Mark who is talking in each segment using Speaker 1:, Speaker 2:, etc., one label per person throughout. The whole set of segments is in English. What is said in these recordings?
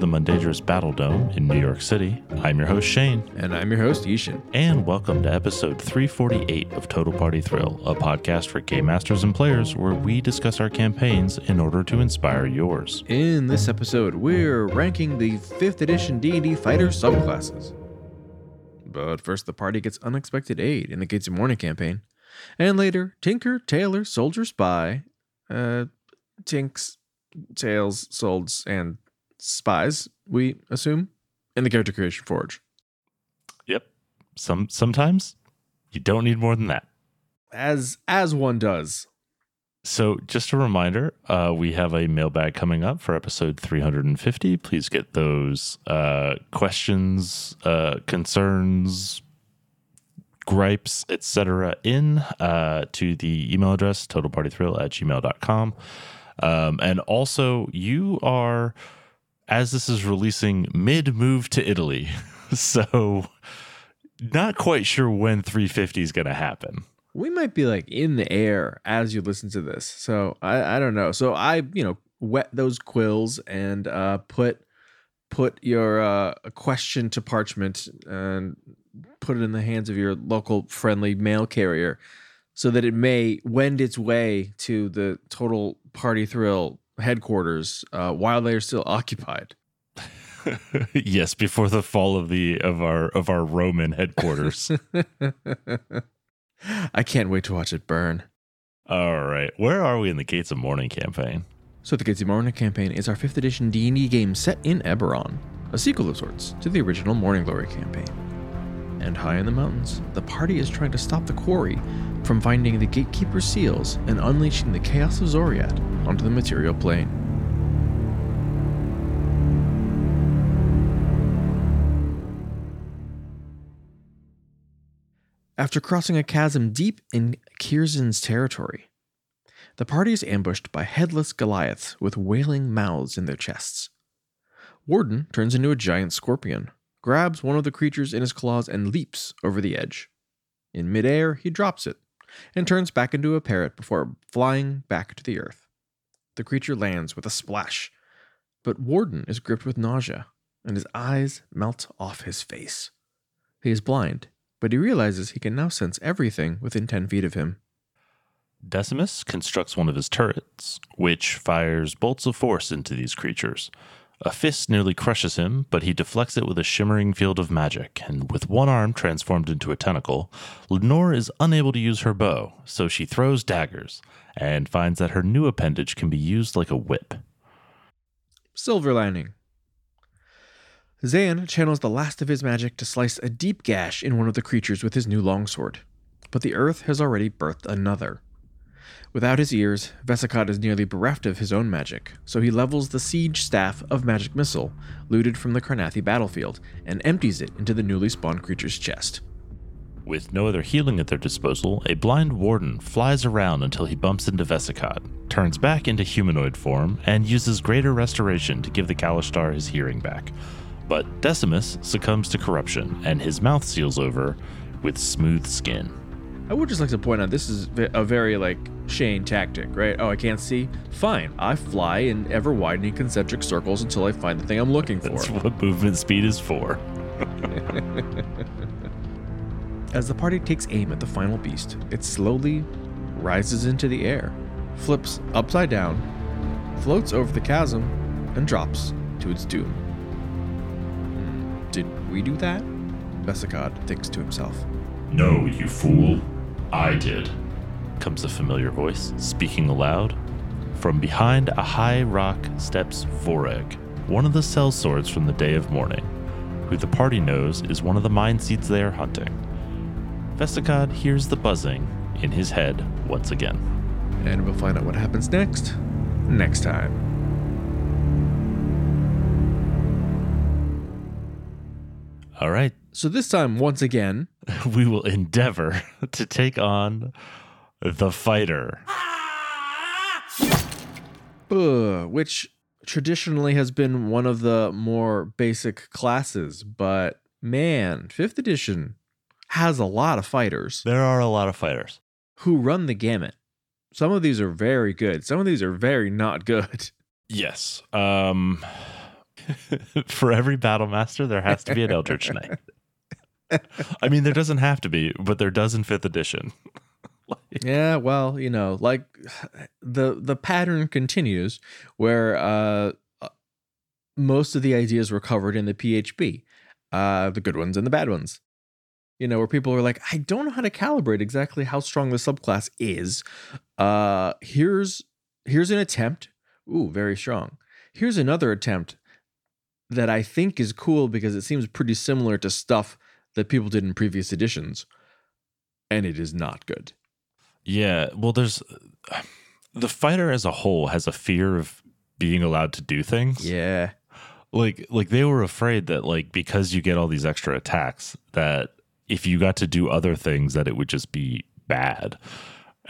Speaker 1: the Mundangerous Battle Dome in New York City. I'm your host, Shane.
Speaker 2: And I'm your host, I-Hsien.
Speaker 1: And welcome to episode 348 of Total Party Thrill, a podcast for game masters and players where we discuss our campaigns in order to inspire yours.
Speaker 2: In this episode, we're ranking the 5th edition D&D fighter subclasses. But first, the party gets unexpected aid in the Gates of Mourning campaign. And later, Tinker, Tailor, Soldier, Spy, uh, Tinks, Tails, Solds, and Spies, we assume, in the Character Creation Forge.
Speaker 1: Yep. Some sometimes you don't need more than that.
Speaker 2: As as one does.
Speaker 1: So, just a reminder, uh, we have a mailbag coming up for episode 350. Please get those uh, questions, uh, concerns, gripes, etc., in uh, to the email address totalpartythrill at gmail.com. Um, and also, you are, as this is releasing, mid move to Italy. so, not quite sure when 350 is going to happen.
Speaker 2: We might be like in the air as you listen to this. So, I, I don't know. So, I, you know, wet those quills and uh, put put your uh, question to parchment and put it in the hands of your local friendly mail carrier so that it may wend its way to the total party thrill headquarters uh, while they are still occupied.
Speaker 1: yes, before the fall of the of our of our Roman headquarters.
Speaker 2: I can't wait to watch it burn.
Speaker 1: All right, where are we in the Gates of Mourning campaign?
Speaker 2: So the Gates of Mourning campaign is our 5th edition D&D game set in Eberron, a sequel of sorts to the original Mourning Glory campaign. And high in the mountains, the party is trying to stop the quarry from finding the gatekeeper seals and unleashing the chaos of Xoriat onto the material plane. After crossing a chasm deep in Kirzan's territory, the party is ambushed by headless Goliaths with wailing mouths in their chests. Warden turns into a giant scorpion, grabs one of the creatures in his claws, and leaps over the edge. In midair, he drops it and turns back into a parrot before flying back to the earth. The creature lands with a splash, but Warden is gripped with nausea, and his eyes melt off his face. He is blind, but he realizes he can now sense everything within 10 feet of him.
Speaker 1: Decimus constructs one of his turrets, which fires bolts of force into these creatures. A fist nearly crushes him, but he deflects it with a shimmering field of magic, and with one arm transformed into a tentacle, Lenore is unable to use her bow, so she throws daggers, and finds that her new appendage can be used like a whip.
Speaker 2: Silver lining. Zan channels the last of his magic to slice a deep gash in one of the creatures with his new longsword, but the earth has already birthed another. Without his ears, Vesicot is nearly bereft of his own magic, so he levels the siege staff of magic missile, looted from the Karrnathi battlefield, and empties it into the newly spawned creature's chest.
Speaker 1: With no other healing at their disposal, a blind warden flies around until he bumps into Vesicot, turns back into humanoid form, and uses greater restoration to give the Kalashtar his hearing back. But Decimus succumbs to corruption, and his mouth seals over with smooth skin.
Speaker 2: I would just like to point out this is a very like Shane tactic, right? Oh, I can't see. Fine, I fly in ever widening concentric circles until I find the thing I'm looking for.
Speaker 1: That's what movement speed is for.
Speaker 2: As the party takes aim at the final beast, it slowly rises into the air, flips upside down, floats over the chasm, and drops to its doom. Hmm, did we do that? Vesicod thinks to himself.
Speaker 1: No, you fool. I did. Comes a familiar voice, speaking aloud. From behind a high rock steps Voreg, one of the sellswords from the Day of Mourning, who the party knows is one of the mind seeds they are hunting. Vesicod hears the buzzing in his head once again.
Speaker 2: And we'll find out what happens next, next time.
Speaker 1: All right.
Speaker 2: So this time, once again,
Speaker 1: we will endeavor to take on the fighter.
Speaker 2: uh, which traditionally has been one of the more basic classes, but man, 5th edition has a lot of fighters
Speaker 1: There are a lot of fighters.
Speaker 2: who run the gamut. Some of these are very good, some of these are very not good.
Speaker 1: Yes. Um For every battle master, there has to be an Eldritch Knight. I mean, there doesn't have to be, but there does in fifth edition.
Speaker 2: yeah, well, you know, like the the pattern continues where uh most of the ideas were covered in the PHB, uh, the good ones and the bad ones. You know, where people are like, I don't know how to calibrate exactly how strong the subclass is. Uh, here's here's an attempt. Ooh, very strong. Here's another attempt that I think is cool because it seems pretty similar to stuff that people did in previous editions, and it is not good.
Speaker 1: Yeah, well, there's the fighter as a whole has a fear of being allowed to do things.
Speaker 2: Yeah,
Speaker 1: like like they were afraid that like because you get all these extra attacks that if you got to do other things that it would just be bad.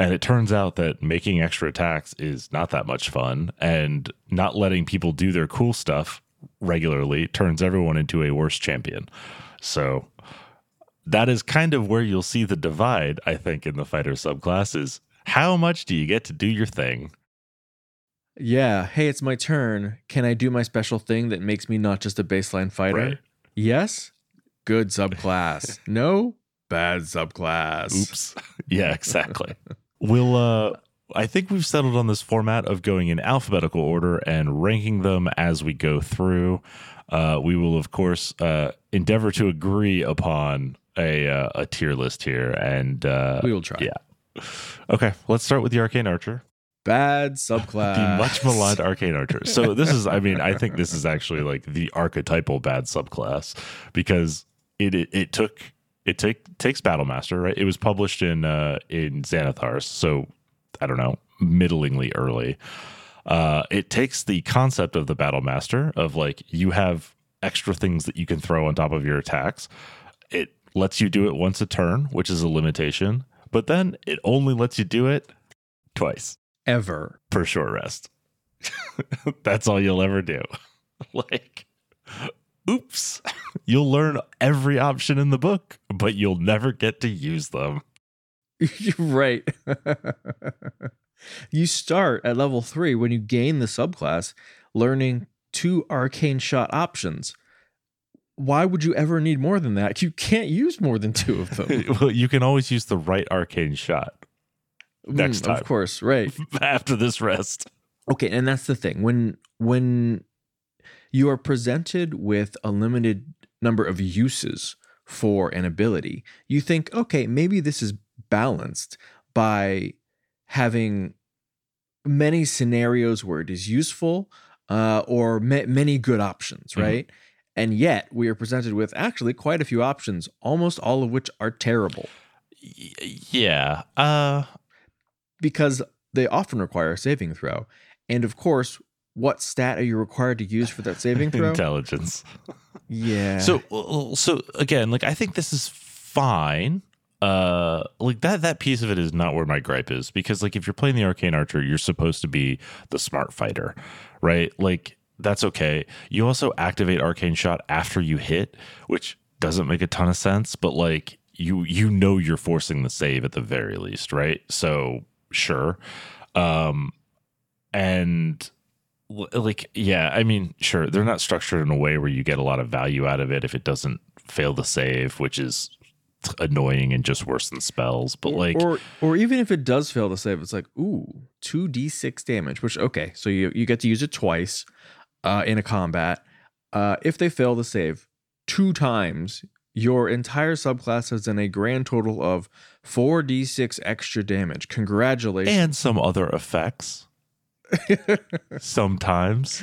Speaker 1: And it turns out that making extra attacks is not that much fun, and not letting people do their cool stuff regularly turns everyone into a worse champion. So that is kind of where you'll see the divide, I think, in the fighter subclasses. How much do you get to do your thing?
Speaker 2: Yeah. Hey, it's my turn. Can I do my special thing that makes me not just a baseline fighter?
Speaker 1: Right.
Speaker 2: Yes. Good subclass. no. Bad subclass.
Speaker 1: Oops. Yeah, exactly. we'll uh I think we've settled on this format of going in alphabetical order and ranking them as we go through. Uh, we will, of course, uh, endeavor to agree upon a uh, a tier list here, and uh,
Speaker 2: We will try.
Speaker 1: Yeah. Okay, let's start with the arcane archer,
Speaker 2: Bad subclass.
Speaker 1: the much maligned arcane archer. So this is, I mean, I think this is actually like the archetypal bad subclass because it it, it took it take takes Battlemaster right. It was published in uh, in Xanathars, so I don't know, middlingly early. Uh, it takes the concept of the battle master of like you have extra things that you can throw on top of your attacks. It lets you do it once a turn, which is a limitation, but then it only lets you do it twice
Speaker 2: Ever.
Speaker 1: per short rest. That's all you'll ever do. like, oops, you'll learn every option in the book, but you'll never get to use them.
Speaker 2: Right. You start at level three when you gain the subclass, learning two arcane shot options. Why would you ever need more than that? You can't use more than two of them.
Speaker 1: well, you can always use the right arcane shot Next
Speaker 2: Mm,
Speaker 1: time.
Speaker 2: Of course, right.
Speaker 1: after this rest.
Speaker 2: Okay, and that's the thing. When when you are presented with a limited number of uses for an ability, you think, okay, maybe this is balanced by having many scenarios where it is useful uh, or ma- many good options,
Speaker 1: Mhm.
Speaker 2: right? And yet we are presented with actually quite a few options, almost all of which are terrible
Speaker 1: Y- yeah. Uh
Speaker 2: because they often require a saving throw. And of course, what stat are you required to use for that saving throw?
Speaker 1: intelligence.
Speaker 2: yeah.
Speaker 1: So so again, like I think this is fine. Uh like that that piece of it is not where my gripe is because like if you're playing the arcane archer, you're supposed to be the smart fighter, right? Like that's okay. You also activate arcane shot after you hit, which doesn't make a ton of sense, but like you you know you're forcing the save at the very least, right? So sure. Um and like yeah i mean sure they're not structured in a way where you get a lot of value out of it if it doesn't fail the save which is annoying and just worse than spells but like
Speaker 2: or or even if it does fail to save, it's like, ooh, 2d6 damage, which okay, so you, you get to use it twice uh, in a combat. Uh, if they fail to save two times, your entire subclass has done a grand total of 4d6 extra damage. Congratulations.
Speaker 1: and some other effects sometimes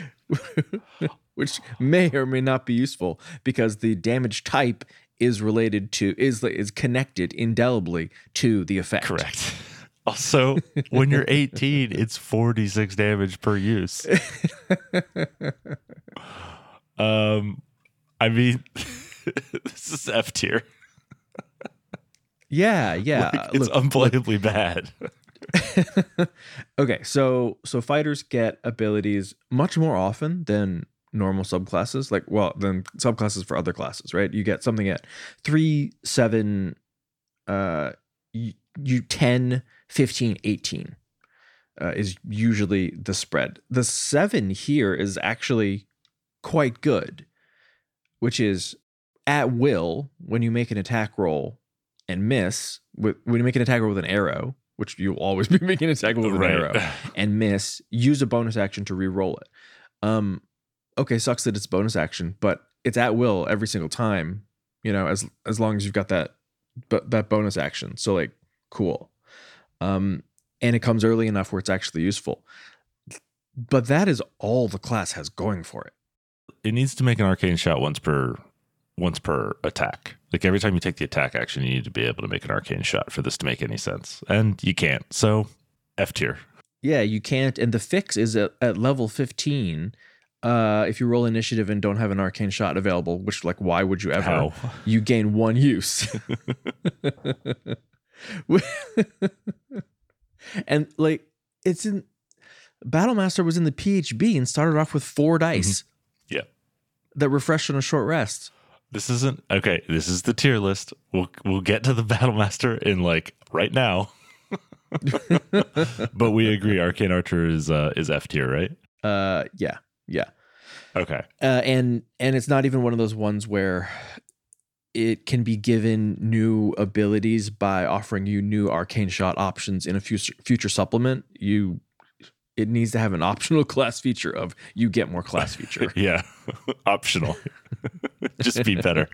Speaker 2: which may or may not be useful because the damage type is related to is is connected indelibly to the effect.
Speaker 1: correct also when you're 18 it's 46 damage per use um i mean this is f tier
Speaker 2: Yeah, yeah.
Speaker 1: Like, it's
Speaker 2: Look,
Speaker 1: unplayably bad
Speaker 2: okay, so so fighters get abilities much more often than normal subclasses, like well, than subclasses for other classes, right? You get something at 3, 7 uh you, you 10, 15, 18 uh, is usually the spread. The 7 here is actually quite good, which is at will when you make an attack roll and miss, with, when you make an attack roll with an arrow, which you'll always be making an attack roll with
Speaker 1: Right.
Speaker 2: an arrow, and miss, use a bonus action to re-roll it. Um, okay, sucks that it's bonus action, but it's at will every single time. You know, as as long as you've got that, but that bonus action. So like, cool. Um, and it comes early enough where it's actually useful. But that is all the class has going for it.
Speaker 1: it needs to make an arcane shot once per once per attack. Like every time you take the attack action, you need to be able to make an arcane shot for this to make any sense, and you can't. So F tier.
Speaker 2: Yeah, you can't. And the fix is at, at level 15. Uh, if you roll initiative and don't have an arcane shot available, which like why would you ever? You gain one use. and like it's in Battlemaster was in the PHB and started off with four dice.
Speaker 1: Yeah.
Speaker 2: That refreshed on a short rest.
Speaker 1: This isn't okay. This is the tier list. We'll we'll get to the Battlemaster in like right now. but we agree, Arcane Archer is uh, is F tier, right?
Speaker 2: Uh yeah. Yeah.
Speaker 1: Okay.
Speaker 2: uh, and and it's not even one of those ones where it can be given new abilities by offering you new arcane shot options in a future future supplement. You it needs to have an optional class feature of you get more class feature.
Speaker 1: Yeah, optional. Just be better.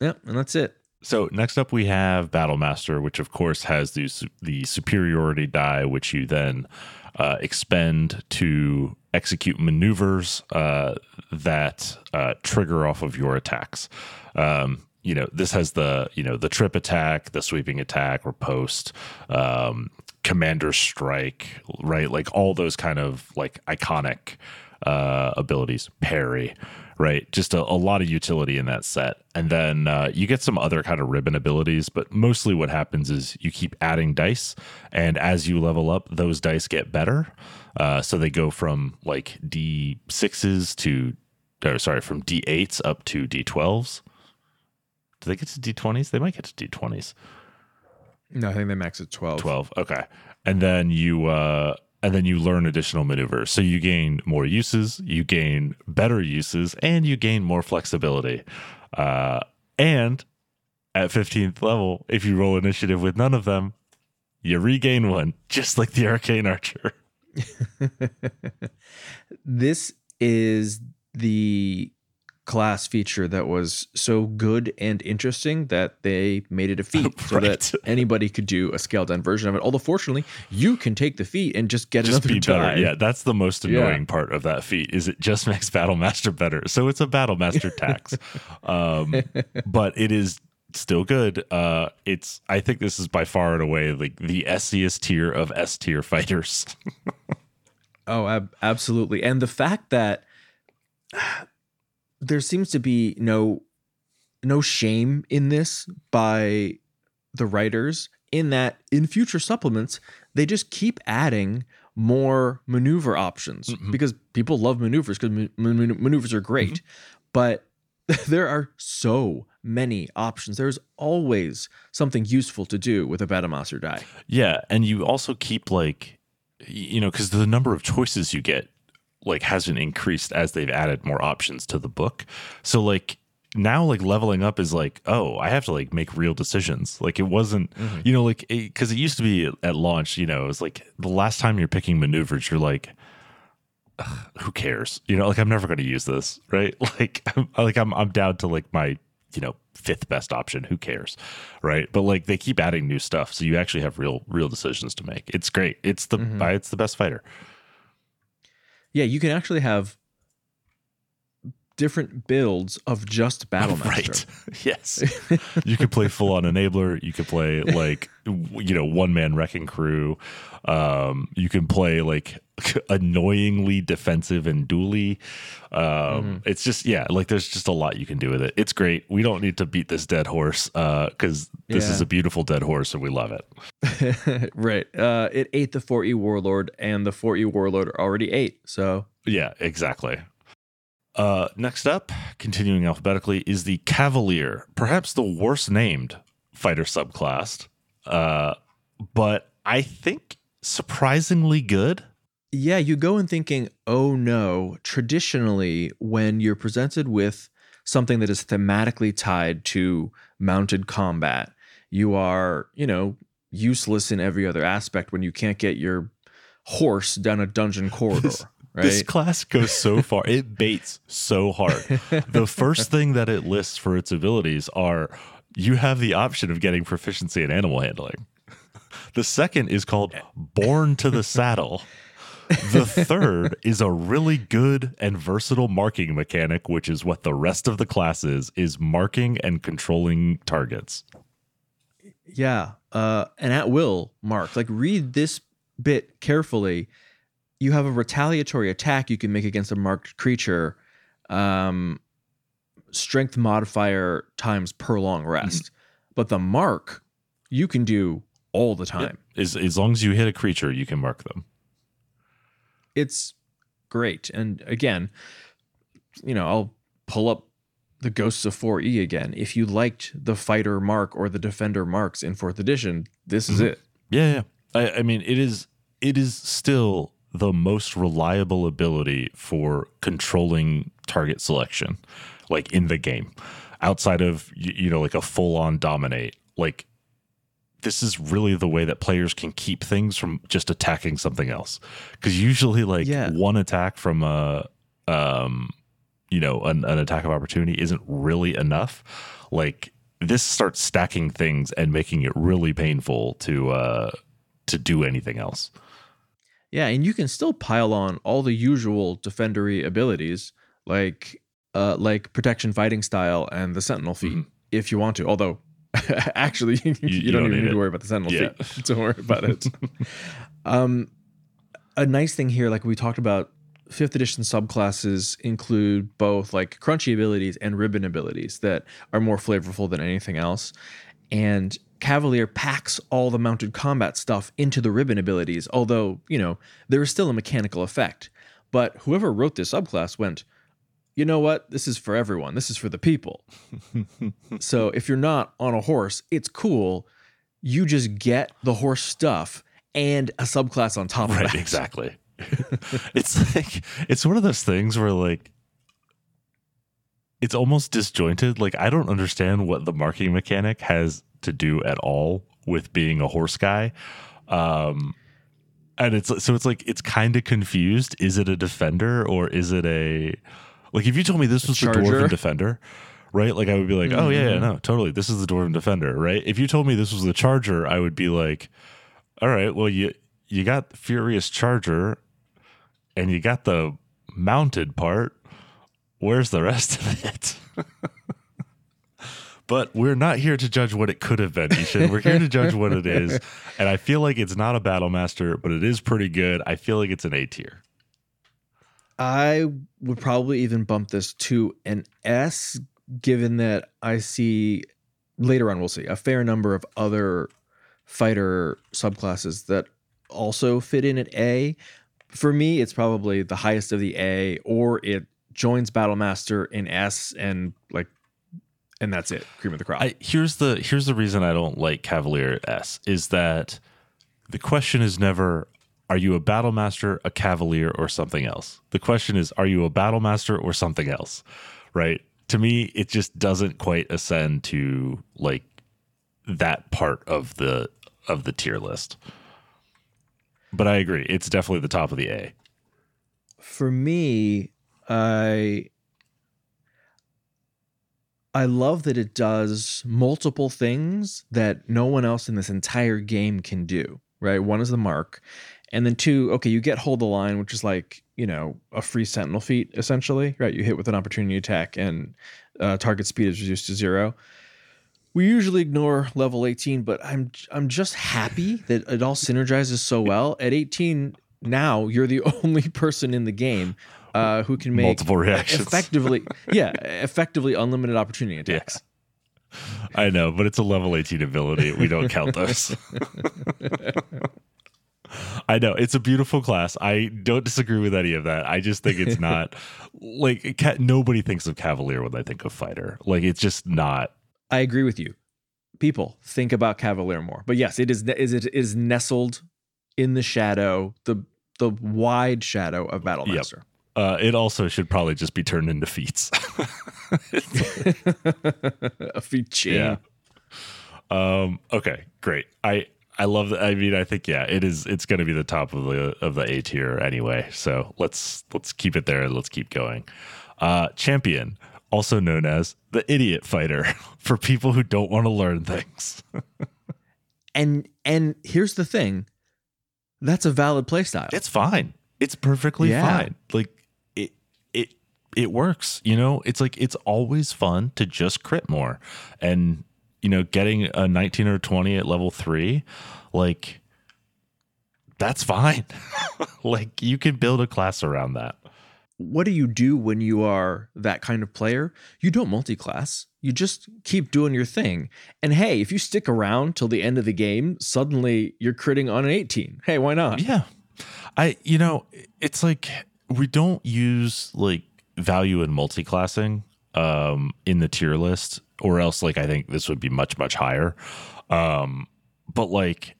Speaker 2: yep, and that's it.
Speaker 1: So next up we have Battlemaster, which of course has the the superiority die, which you then uh, expend to execute maneuvers uh, that uh, trigger off of your attacks. Um, you know, this has the you know the trip attack, the sweeping attack, riposte, um, commander strike, right? Like all those kind of like iconic uh, abilities, parry, right? Just a, a lot of utility in that set. And then uh, you get some other kind of ribbon abilities, but mostly what happens is you keep adding dice, and as you level up, those dice get better. Uh, so they go from like D6s to, or sorry, from D8s up to D12s. Do they get to D20s? They might get to D20s.
Speaker 2: No, I think they max at twelve.
Speaker 1: 12 okay and then you uh and then you learn additional maneuvers. So you gain more uses you gain better uses and you gain more flexibility. Uh and at 15th level if you roll initiative with none of them you regain one just like the arcane archer.
Speaker 2: This is the class feature that was so good and interesting that they made it a feat so that anybody could do a scaled down version of it. Although fortunately, you can take the feat and just get
Speaker 1: just
Speaker 2: another
Speaker 1: be
Speaker 2: die.
Speaker 1: better yeah that's the most
Speaker 2: Yeah.
Speaker 1: annoying part of that feat is it just makes battlemaster better so it's a battlemaster tax um but it is still good uh it's i think this is by far and away like the SCS tier of s tier fighters
Speaker 2: Oh, ab- absolutely. And the fact that there seems to be no no shame in this by the writers in that in future supplements they just keep adding more maneuver options
Speaker 1: Mhm.
Speaker 2: because people love maneuvers because man- man- maneuvers are great. But there are so many options. There's always something useful to do with a battlemaster die.
Speaker 1: Yeah and you also keep like you know because the number of choices you get like hasn't increased as they've added more options to the book. So like now like leveling up is like oh i have to like make real decisions. Like it wasn't you know like because it, used to be at launch you know it was like the last time you're picking maneuvers you're like who cares? You know like i'm never going to use this right? Like I'm, like I'm, I'm down to like my you know fifth best option. Who cares right? But like they keep adding new stuff so you actually have real real decisions to make. It's great. It's the
Speaker 2: Mhm.
Speaker 1: it's the best fighter
Speaker 2: Yeah, you can actually have different builds of just Battlemaster.
Speaker 1: Right. Yes. you could play full on enabler. You could play like you know one man wrecking crew. Um, you can play like annoyingly defensive and dually. Um, It's just yeah, like there's just a lot you can do with it. It's great. We don't need to beat this dead horse because this is a beautiful dead horse and we love it.
Speaker 2: right. Uh, it ate the 4E Warlord, and the 4E Warlord already ate. So,
Speaker 1: Yeah, exactly. Uh, next up, continuing alphabetically, is the Cavalier, perhaps the worst named fighter subclass, uh, but I think surprisingly good.
Speaker 2: yeah, you go in thinking, oh no, traditionally, when you're presented with something that is thematically tied to mounted combat, you are, you know, useless in every other aspect when you can't get your horse down a dungeon corridor. Right?
Speaker 1: This class goes so far. It baits so hard. the first thing that it lists for its abilities are you have the option of getting proficiency in animal handling. The second is called Born to the Saddle. The third is a really good and versatile marking mechanic, which is what the rest of the class is, is marking and controlling targets.
Speaker 2: Yeah. Uh, and at will mark. Like read this bit carefully you have a retaliatory attack you can make against a marked creature um, strength modifier times per long rest mm-hmm. but the mark you can do all the time
Speaker 1: yeah. as, as long as you hit a creature you can mark them
Speaker 2: it's great and again you know i'll pull up the ghosts of 4e again if you liked the fighter mark or the defender marks in fourth edition this is mm-hmm. it
Speaker 1: yeah yeah I, I mean it is it is still the most reliable ability for controlling target selection, like in the game, outside of you know like a full on dominate. Like this is really the way that players can keep things from just attacking something else. Because usually, like yeah. one attack from a um, you know an, an attack of opportunity isn't really enough. Like this starts stacking things and making it really painful to uh to do anything else.
Speaker 2: Yeah, and you can still pile on all the usual defendery abilities like uh like protection fighting style and the sentinel feat mm-hmm. if you want to. Although actually you, you, you, don't, don't even need to worry about the sentinel yeah. feat. don't worry about it. um a nice thing here like we talked about fifth edition subclasses include both like crunchy abilities and ribbon abilities that are more flavorful than anything else. And Cavalier packs all the mounted combat stuff into the ribbon abilities, although, you know, there is still a mechanical effect. But whoever wrote this subclass went, you know what? This is for everyone. This is for the people. so if you're not on a horse, it's cool. You just get the horse stuff and a subclass on top
Speaker 1: right,
Speaker 2: of that.
Speaker 1: Exactly. it's like it's one of those things where like it's almost disjointed. Like I don't understand what the marking mechanic has to do at all with being a horse guy. Um, and it's so it's like it's kind of confused. Is it a defender or is it a like if you told me this was the dwarven defender, right? Like I would be like, mm-hmm. oh yeah, yeah, mm-hmm. no, totally, this is the dwarven defender, right? If you told me this was the charger, I would be like, all right, well you you got furious charger, and you got the mounted part. Where's the rest of it? But we're not here to judge what it could have been, I-Hsien. We're here to judge what it is. And I feel like it's not a battle master, but it is pretty good. I feel like it's an A tier.
Speaker 2: I would probably even bump this to an S, given that I see later on, we'll see a fair number of other fighter subclasses that also fit in at A. For me, it's probably the highest of the A, or it joins Battle Master in S and like and that's it. Cream of the crop.
Speaker 1: I, here's the here's the reason I don't like Cavalier S is that the question is never are you a battle master, a cavalier, or something else? The question is, are you a battle master or something else? Right? To me, it just doesn't quite ascend to like that part of the of the tier list. But I agree, it's definitely the top of the A.
Speaker 2: For me, I I love that it does multiple things that no one else in this entire game can do, right? One is the mark. And then two, okay, you get hold the line, which is like, you know, a free sentinel feat essentially, right? You hit with an opportunity attack and uh, target speed is reduced to zero. We usually ignore level 18, but I'm I'm just happy that it all synergizes so well. At 18 now, you're the only person in the game uh, who can make
Speaker 1: multiple reactions
Speaker 2: effectively. yeah, effectively unlimited opportunity attacks.
Speaker 1: Yeah. I know, but it's a level 18 ability. We don't count those. I know it's a beautiful class. I don't disagree with any of that. I just think it's not like nobody thinks of Cavalier when they think of fighter. Like it's just not.
Speaker 2: I agree with you. People think about Cavalier more, but yes, it is. Is it is nestled in the shadow. The the wide shadow of Battlemaster.
Speaker 1: Uh, it also should probably just be turned into feats.
Speaker 2: a feat chain.
Speaker 1: yeah. Um. Okay. Great. I I love that. I mean, I think yeah, it is. It's going to be the top of the of the A tier anyway. So let's let's keep it there. And let's keep going. Uh, champion, also known as the idiot fighter, for people who don't want to learn things.
Speaker 2: And and here's the thing. That's a valid playstyle.
Speaker 1: it's fine. It's perfectly
Speaker 2: Yeah.
Speaker 1: fine. Like it works, you know? It's like it's always fun to just crit more. And you know, getting a 19 or 20 at level 3, like that's fine. like you can build a class around that.
Speaker 2: what do you do when you are that kind of player? You don't multi-class. You just keep doing your thing. And hey, if you stick around till the end of the game, suddenly you're critting on an 18. Hey, why not?
Speaker 1: Yeah. I you know, it's like we don't use like value in multi-classing um in the tier list or else like I think this would be much much higher. Um but like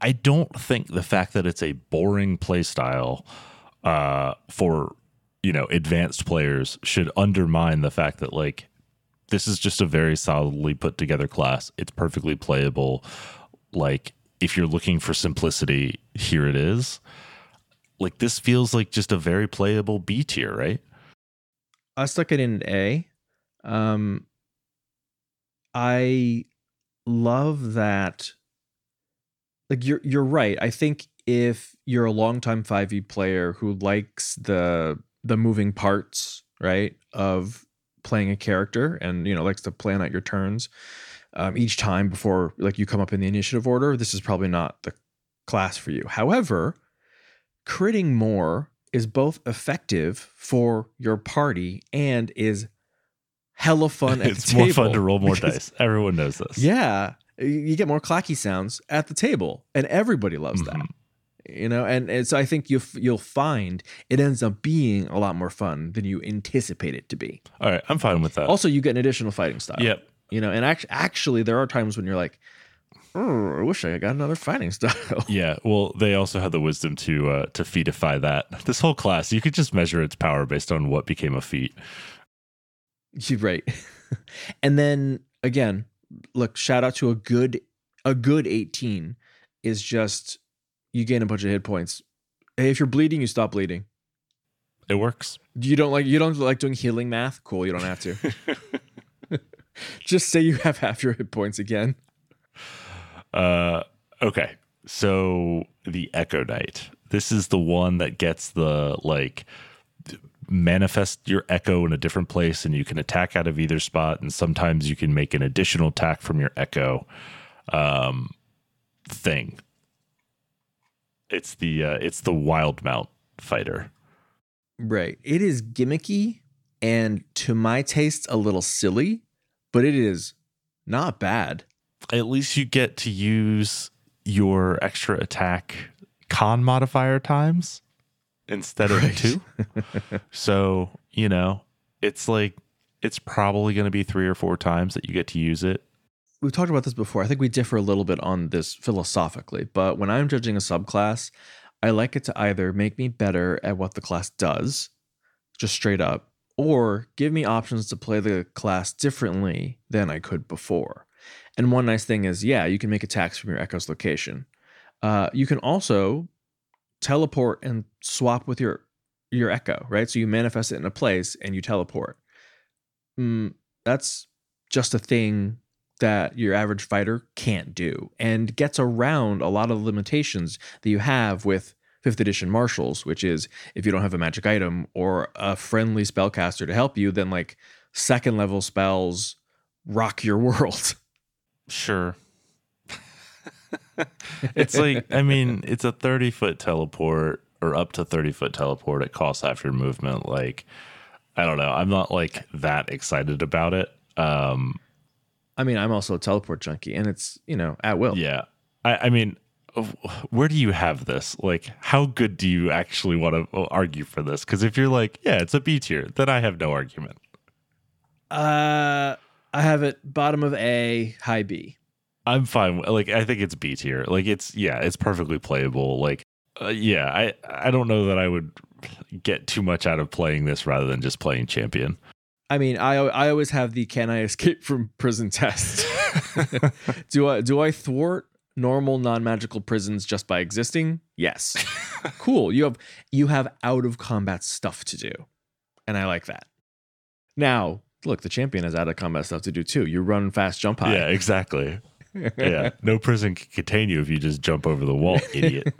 Speaker 1: I don't think the fact that it's a boring playstyle uh for you know advanced players should undermine the fact that like this is just a very solidly put together class. It's perfectly playable. Like if you're looking for simplicity, here it is. Like this feels like just a very playable B tier, right?
Speaker 2: I stuck it in A. Um, I love that. Like you're you're right. I think if you're a longtime 5e player who likes the the moving parts, right, of playing a character and you know likes to plan out your turns um, each time before like you come up in the initiative order, this is probably not the class for you. However, critting more is both effective for your party and is hella fun at the table.
Speaker 1: it's more fun to roll more
Speaker 2: because-
Speaker 1: dice. Everyone knows this.
Speaker 2: Yeah, you get more clacky sounds at the table, and everybody loves that.
Speaker 1: Mhm.
Speaker 2: You know, and, and so I think you you'll find it ends up being a lot more fun than you anticipate it to be.
Speaker 1: All right, I'm fine with that.
Speaker 2: Also, you get an additional fighting style.
Speaker 1: yep.
Speaker 2: You know, and actually, actually, there are times when you're like, "Oh, I wish I got another fighting style.
Speaker 1: Yeah, well, they also had the wisdom to uh, to featify that. This whole class, you could just measure its power based on what became a feat.
Speaker 2: You're right. and then again, look, shout out to a good a good 18 is just you gain a bunch of hit points. Hey, if you're bleeding, you stop bleeding.
Speaker 1: It works.
Speaker 2: You don't like you don't like doing healing math? Cool, you don't have to. just say you have half your hit points again.
Speaker 1: Uh, okay, so the Echo Knight. This is the one that gets the like manifest your echo in a different place, and you can attack out of either spot, and sometimes you can make an additional attack from your echo um, thing. It's the uh, it's the Wildemount fighter.
Speaker 2: Right. It is gimmicky and to my taste a little silly, but it is not bad.
Speaker 1: At least you get to use your extra attack con modifier times instead of
Speaker 2: Right.
Speaker 1: two. so, you know, it's like it's probably going to be three or four times that you get to use it.
Speaker 2: we've talked about this before. I think we differ a little bit on this philosophically, but when I'm judging a subclass, I like it to either make me better at what the class does, just straight up, or give me options to play the class differently than I could before. And one nice thing is, yeah, you can make attacks from your Echo's location. Uh, you can also teleport and swap with your your Echo, right? So you manifest it in a place and you teleport. Mm, that's just a thing that your average fighter can't do and gets around a lot of the limitations that you have with fifth edition martials which is if you don't have a magic item or a friendly spellcaster to help you then like second level spells rock your world
Speaker 1: Sure. it's like, I mean, it's a 30 foot teleport or up to 30 foot teleport. It costs after movement. Like, I don't know. I'm not like that excited about it. Um,
Speaker 2: i mean i'm also a teleport junkie and it's you know at will
Speaker 1: Yeah. I, I mean, where do you have this? Like, how good do you actually want to argue for this? Because if you're like, yeah, it's a B tier, then I have no argument.
Speaker 2: uh i have it bottom of a high b
Speaker 1: I'm fine. Like, I think it's B tier. Like, it's, yeah, it's perfectly playable. Like, Uh, yeah, I I don't know that I would get too much out of playing this rather than just playing champion.
Speaker 2: I mean, I I always have the can I escape from prison test. do I do I thwart normal non-magical prisons just by existing? Yes. cool. You have you have out of combat stuff to do. And I like that. Now, look, the champion has out of combat stuff to do too. You run fast, jump high.
Speaker 1: Yeah, exactly. yeah, no prison can contain you if you just jump over the wall, idiot.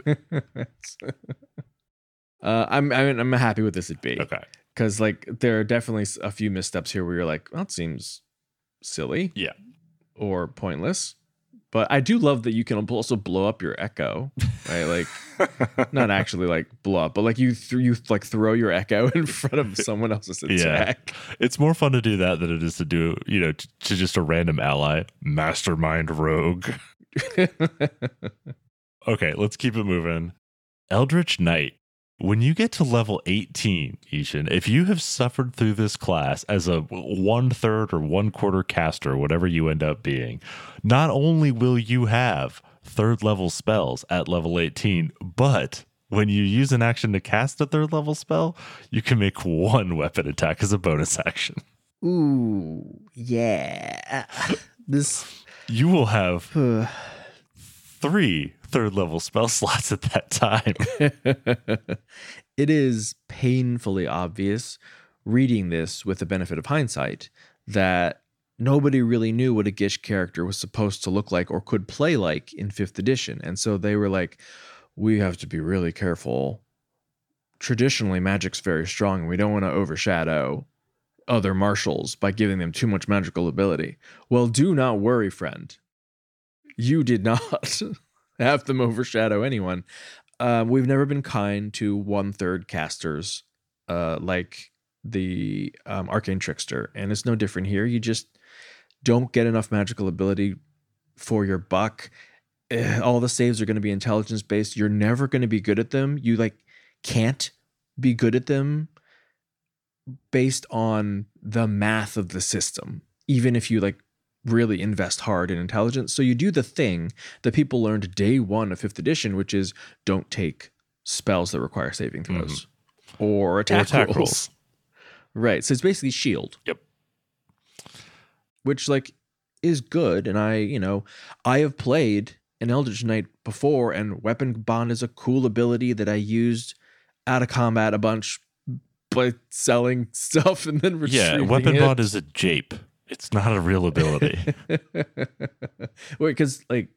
Speaker 2: uh, I'm I'm I'm happy with this at B.
Speaker 1: Okay.
Speaker 2: Because like there are definitely a few missteps here where you're like, well, it seems silly.
Speaker 1: Yeah.
Speaker 2: Or pointless. But I do love that you can also blow up your echo, right? Like not actually like blow up, but like you th- you like throw your echo in front of someone else's attack. Yeah.
Speaker 1: It's more fun to do that than it is to do, you know, to, to just a random ally, mastermind rogue. Okay, let's keep it moving. Eldritch Knight. When you get to level 18, I-Hsien, if you have suffered through this class as a one third or one quarter caster, whatever you end up being, not only will you have third level spells at level 18, but when you use an action to cast a third level spell, you can make one weapon attack as a bonus action.
Speaker 2: Ooh, yeah. This
Speaker 1: You will have three third level spell slots at that time.
Speaker 2: it is painfully obvious reading this with the benefit of hindsight that nobody really knew what a Gish character was supposed to look like or could play like in fifth edition. And so they were like, we have to be really careful. Traditionally, magic's very strong. and We don't want to overshadow other martials by giving them too much magical ability. Well, do not worry, friend. You did not have them overshadow anyone. Um, we've never been kind to one third casters uh, like the um, arcane trickster, and it's no different here. You just don't get enough magical ability for your buck. Eh, All the saves are going to be intelligence based. You're never going to be good at them. You like can't be good at them based on the math of the system, even if you like really invest hard in intelligence. So you do the thing that people learned day one of fifth edition, which is don't take spells that require saving mm-hmm. throws or attack,
Speaker 1: or attack
Speaker 2: rolls.
Speaker 1: rolls.
Speaker 2: Right. So it's basically shield.
Speaker 1: Yep.
Speaker 2: Which like is good. And I, you know, I have played an Eldritch Knight before, and Weapon Bond is a cool ability that I used out of combat a bunch by selling stuff and then
Speaker 1: Yeah, Weapon
Speaker 2: it.
Speaker 1: Bond is a jape. It's not a real ability.
Speaker 2: Wait, because like,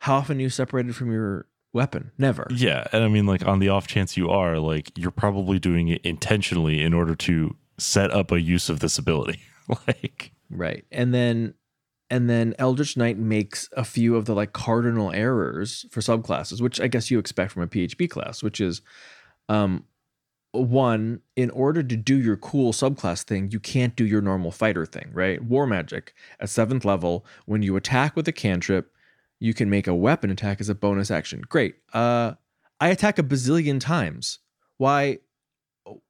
Speaker 2: how often are you separated from your weapon? Never.
Speaker 1: yeah, and I mean, like, on the off chance you are, like, you're probably doing it intentionally in order to set up a use of this ability. like,
Speaker 2: Right. And then and then Eldritch Knight makes a few of the like cardinal errors for subclasses, which I guess you expect from a PHB class, which is um one, in order to do your cool subclass thing, you can't do your normal fighter thing, right? War magic at seventh level, when you attack with a cantrip, you can make a weapon attack as a bonus action. Great. Uh I attack a bazillion times. Why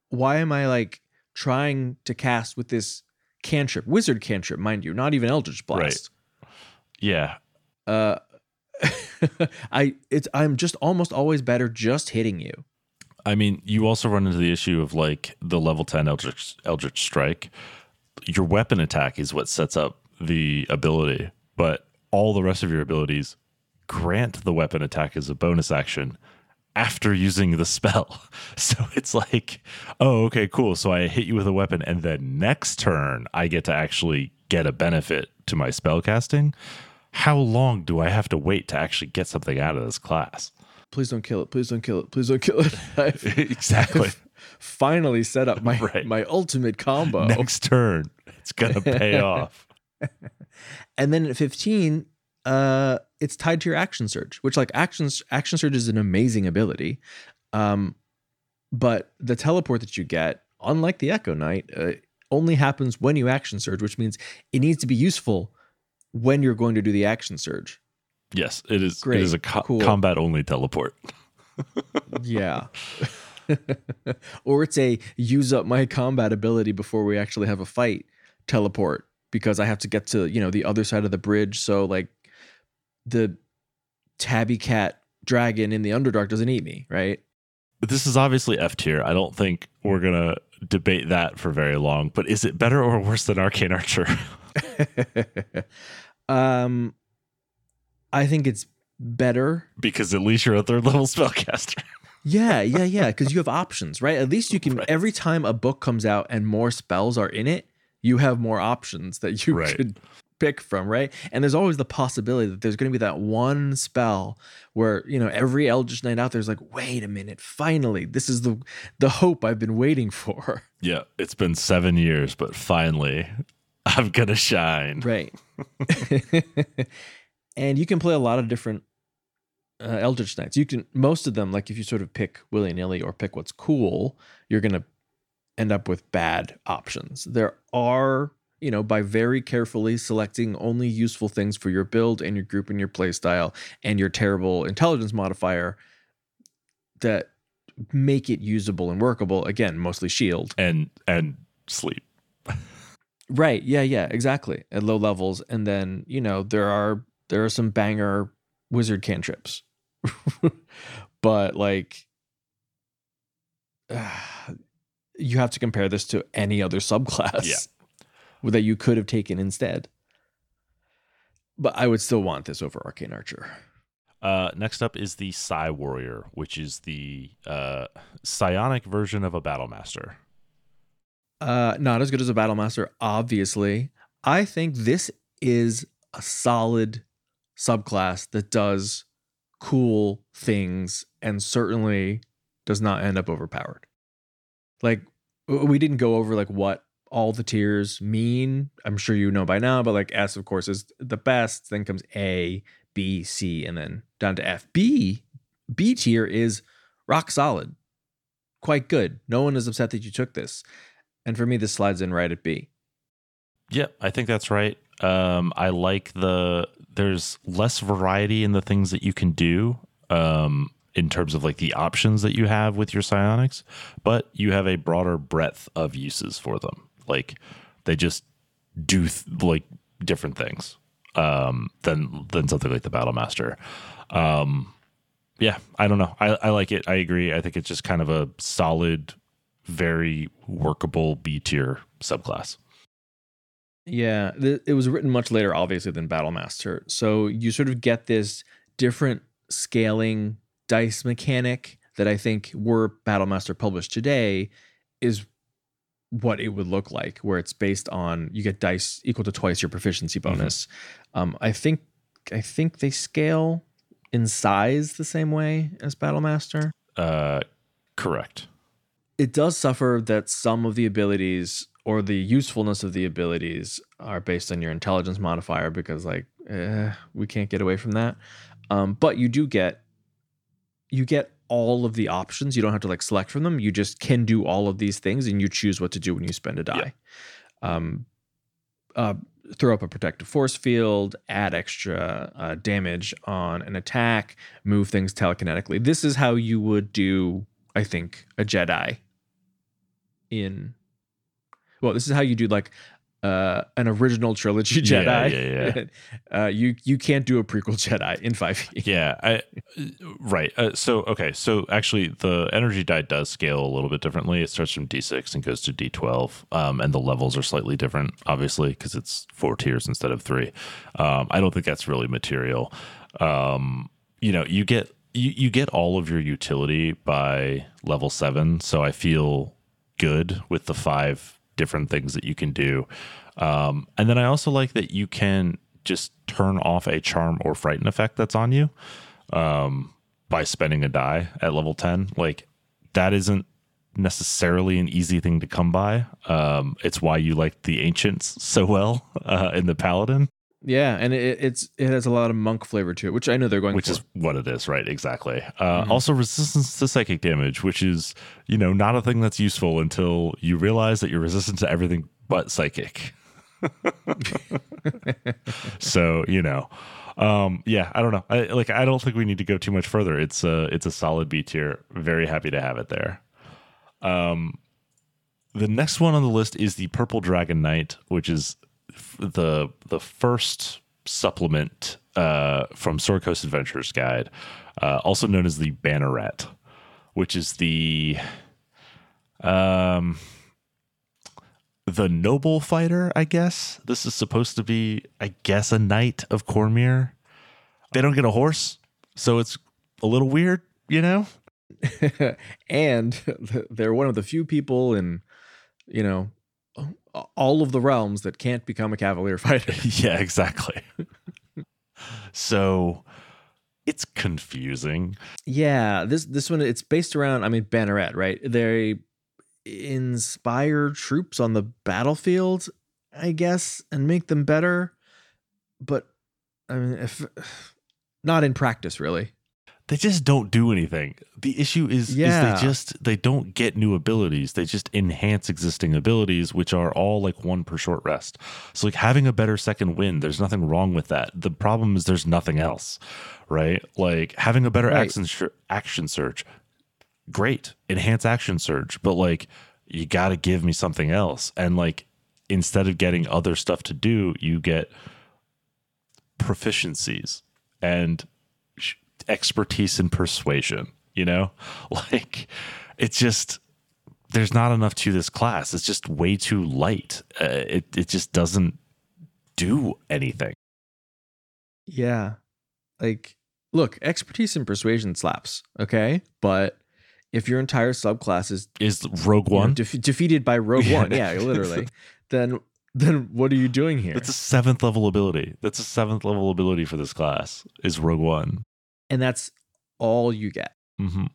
Speaker 2: why am I like trying to cast with this cantrip, wizard cantrip, mind you, not even Eldritch Blast. Right.
Speaker 1: yeah,
Speaker 2: Uh, I it's I'm just almost always better just hitting you.
Speaker 1: I mean, you also run into the issue of like the level 10 Eldritch, Eldritch Strike. Your weapon attack is what sets up the ability, but all the rest of your abilities grant the weapon attack as a bonus action after using the spell. So it's like, oh, okay, cool. So I hit you with a weapon, and then next turn, I get to actually get a benefit to my spell casting. How long do I have to wait to actually get something out of this class?
Speaker 2: Please don't kill it. Please don't kill it. Please don't kill it. I've,
Speaker 1: exactly.
Speaker 2: I've finally set up my
Speaker 1: Right.
Speaker 2: my ultimate combo.
Speaker 1: next turn it's gonna pay off
Speaker 2: And then at 15, uh, it's tied to your action surge, which like action action surge is an amazing ability. Um, but the teleport that you get, unlike the Echo Knight, uh, only happens when you action surge, which means it needs to be useful when you're going to do the action surge.
Speaker 1: Yes it is
Speaker 2: Great,
Speaker 1: it is a co-
Speaker 2: cool.
Speaker 1: combat only teleport
Speaker 2: Yeah. or it's a use up my combat ability before we actually have a fight teleport because I have to get to, you know, the other side of the bridge. So like the tabby cat dragon in the Underdark doesn't eat me, right?
Speaker 1: This is obviously F tier. I don't think we're gonna debate that for very long. But is it better or worse than Arcane Archer?
Speaker 2: um, I think it's better
Speaker 1: because at least you're a third level spellcaster.
Speaker 2: yeah, yeah, yeah. Because you have options, right? At least you can.
Speaker 1: Right.
Speaker 2: Every time a book comes out and more spells are in it, you have more options that you
Speaker 1: Right.
Speaker 2: could pick from, right? And there's always the possibility that there's going to be that one spell where you know every Eldritch Knight out there's like, wait a minute, finally, this is the the hope I've been waiting for.
Speaker 1: yeah, it's been seven years, but finally, I'm gonna shine.
Speaker 2: Right. and you can play a lot of different uh, Eldritch Knights. You can most of them, like if you sort of pick willy nilly or pick what's cool, you're gonna end up with bad options. There are, you know, by very carefully selecting only useful things for your build and your group and your play style and your terrible intelligence modifier that make it usable and workable. Again, mostly shield.
Speaker 1: And and sleep.
Speaker 2: Right. Yeah. Yeah. Exactly. At low levels, and then you know there are there are some banger wizard cantrips, but like you have to compare this to any other subclass
Speaker 1: Yeah.
Speaker 2: that you could have taken instead. But I would still want this over Arcane Archer.
Speaker 1: Uh, next up is the Psi Warrior, which is the uh, psionic version of a Battle Master.
Speaker 2: Uh, not as good as a battle master, obviously. I think this is a solid subclass that does cool things and certainly does not end up overpowered. Like we didn't go over like what all the tiers mean. I'm sure you know by now, but like S of course is the best. Then comes A, B, C, and then down to F. B, B tier is rock solid, quite good. No one is upset that you took this. And for me, this slides in right at B.
Speaker 1: Yep, I think that's right. Um, I like the there's less variety in the things that you can do um, in terms of like the options that you have with your psionics, but you have a broader breadth of uses for them. Like they just do th- like different things um, than than something like the Battle Master. Um, yeah, I don't know. I, I like it. I agree. I think it's just kind of a solid, very workable B tier subclass.
Speaker 2: Yeah, th- it was written much later, obviously, than Battlemaster. So you sort of get this different scaling dice mechanic that I think were Battlemaster published today is what it would look like, where it's based on you get dice equal to twice your proficiency bonus. Um, I think I think they scale in size the same way as Battlemaster.
Speaker 1: Uh, correct.
Speaker 2: it does suffer that some of the abilities or the usefulness of the abilities are based on your intelligence modifier because like eh, we can't get away from that. Um, but you do get you get all of the options. You don't have to like select from them. You just can do all of these things and you choose what to do when you spend a die. Um, uh, throw up a protective force field add extra uh, damage on an attack move things telekinetically. This is how you would do i think a jedi in well this is how you do like uh an original trilogy Jedi.
Speaker 1: Yeah,
Speaker 2: jedi
Speaker 1: yeah,
Speaker 2: uh you you can't do a prequel jedi in 5e
Speaker 1: Yeah, I right. Uh, so okay, so actually the energy die does scale a little bit differently. It starts from D6 and goes to D12, um, and the levels are slightly different, obviously, because it's four tiers instead of three. Um, I don't think that's really material. Um, you know, you get you you get all of your utility by level seven, so I feel good with the five different things that you can do. Um, and then I also like that you can just turn off a charm or frighten effect that's on you um, by spending a die at level 10. Like, that isn't necessarily an easy thing to come by. Um, it's why you like the ancients so well uh, in the paladin,
Speaker 2: yeah and it, it's it has a lot of monk flavor to it which i know they're going to
Speaker 1: which
Speaker 2: for.
Speaker 1: is what it is, right? Exactly. Uh, Also, resistance to psychic damage, which is you know not a thing that's useful until you realize that you're resistant to everything but psychic. so you know um yeah i don't know I, like i don't think we need to go too much further it's a it's a solid b tier very happy to have it there um the next one on the list is the purple dragon knight which is the the first supplement uh, from Sword Coast Adventures Guide, uh, also known as the Banneret, which is the um the noble fighter, I guess. This is supposed to be, I guess, a knight of Cormyr. They don't get a horse, so it's a little weird, you know?
Speaker 2: and they're one of the few people in, you know, all of the realms that can't become a cavalier fighter.
Speaker 1: yeah, exactly. so it's confusing.
Speaker 2: Yeah, this this one it's based around I mean Banneret, right? They inspire troops on the battlefield, I guess, and make them better. But I mean if not in practice really
Speaker 1: they just don't do anything. The issue is, yeah. is they just they don't get new abilities. They just enhance existing abilities, which are all like one per short rest. So like having a better second wind, there's nothing wrong with that. The problem is there's nothing else, right? Like having a better right. action sh- action surge, great, enhance action surge, but like you got to give me something else. And like instead of getting other stuff to do, you get proficiencies and expertise in persuasion, you know? Like it's just there's not enough to this class. It's just way too light. Uh, it it just doesn't do anything.
Speaker 2: Yeah. Like look, expertise in persuasion slaps, okay? But if your entire subclass is
Speaker 1: is Rogue One
Speaker 2: de- defeated by Rogue yeah. One, yeah, literally, then then what are you doing here?
Speaker 1: It's a seventh level ability. That's a seventh level ability for this class. Is Rogue One
Speaker 2: and that's all you get.
Speaker 1: Mm-hmm.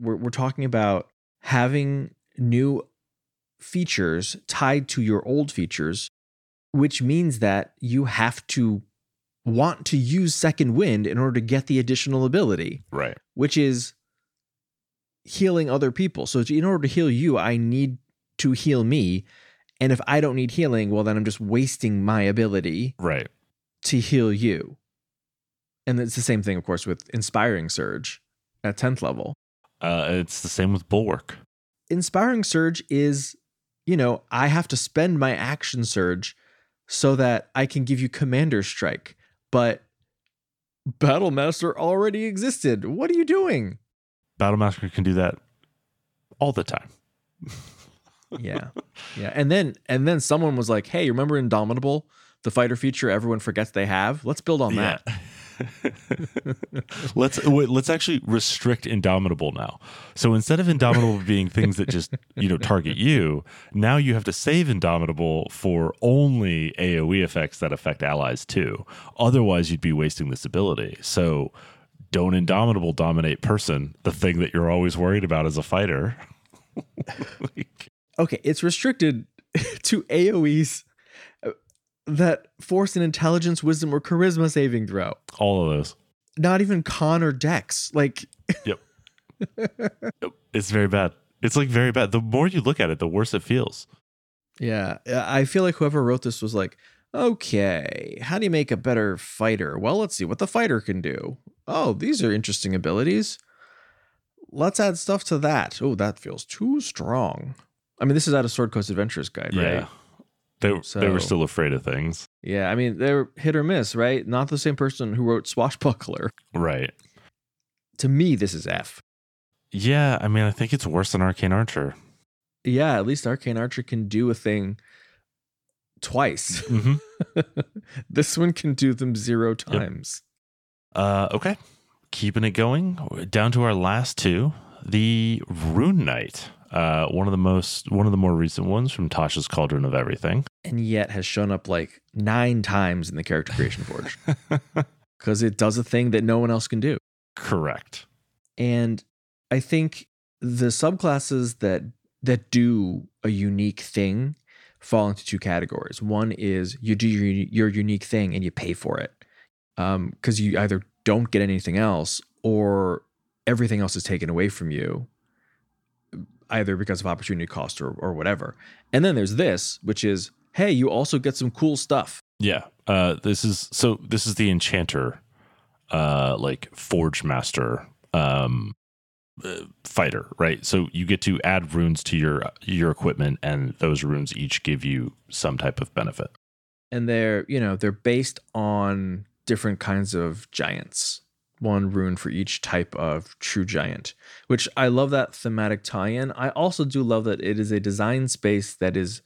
Speaker 2: We're we're talking about having new features tied to your old features, which means that you have to want to use second wind in order to get the additional ability.
Speaker 1: Right.
Speaker 2: Which is healing other people. So in order to heal you, I need to heal me. And if I don't need healing, well then I'm just wasting my ability.
Speaker 1: Right.
Speaker 2: To heal you and it's the same thing, of course, with Inspiring Surge at 10th level.
Speaker 1: Uh, it's the same with Bulwark.
Speaker 2: Inspiring Surge is, you know, I have to spend my action surge so that I can give you Commander Strike. But Battlemaster already existed. What are you doing?
Speaker 1: Battlemaster can do that all the time.
Speaker 2: yeah. Yeah. And then and then someone was like, "Hey, remember Indomitable, the fighter feature everyone forgets they have? Let's build on yeah. that."
Speaker 1: let's wait, let's actually restrict indomitable now. So instead of indomitable being things that just you know target you, now you have to save indomitable for only AOE effects that affect allies too. Otherwise, you'd be wasting this ability. So don't indomitable dominate person, the thing that you're always worried about as a fighter.
Speaker 2: like, okay, it's restricted to AOE's that force an intelligence, wisdom, or charisma saving throw.
Speaker 1: All of those.
Speaker 2: Not even con or dex. Like,
Speaker 1: yep. yep. It's very bad. It's like very bad. The more you look at it, the worse it feels.
Speaker 2: Yeah. I feel like whoever wrote this was like, okay, how do you make a better fighter? Well, let's see what the fighter can do. Oh, these are interesting abilities. Let's add stuff to that. Oh, that feels too strong. I mean, this is out of Sword Coast Adventures Guide, right? yeah.
Speaker 1: They so, they were still afraid of things.
Speaker 2: Yeah, I mean they're hit or miss, right? Not the same person who wrote Swashbuckler.
Speaker 1: Right.
Speaker 2: To me, this is F.
Speaker 1: Yeah, I mean I think it's worse than Arcane Archer.
Speaker 2: Yeah, at least Arcane Archer can do a thing twice.
Speaker 1: Mm-hmm.
Speaker 2: this one can do them zero times.
Speaker 1: Yep. Uh, okay, keeping it going. Down to our last two. The Rune Knight uh, one of the most one of the more recent ones from Tasha's Cauldron of Everything,
Speaker 2: and yet has shown up like nine times in the character creation forge because it does a thing that no one else can do.
Speaker 1: Correct.
Speaker 2: And I think the subclasses that that do a unique thing fall into two categories. One is you do your, your unique thing and you pay for it because um, you either don't get anything else or everything else is taken away from you either because of opportunity cost or, or whatever. And then there's this, which is, hey, you also get some cool stuff.
Speaker 1: Yeah. Uh, this is so this is the enchanter, uh, like forge master, um, uh, fighter, right? So you get to add runes to your your equipment, and those runes each give you some type of benefit.
Speaker 2: And they're you know they're based on different kinds of giants. One rune for each type of true giant, which I love that thematic tie in. I also do love that it is a design space that is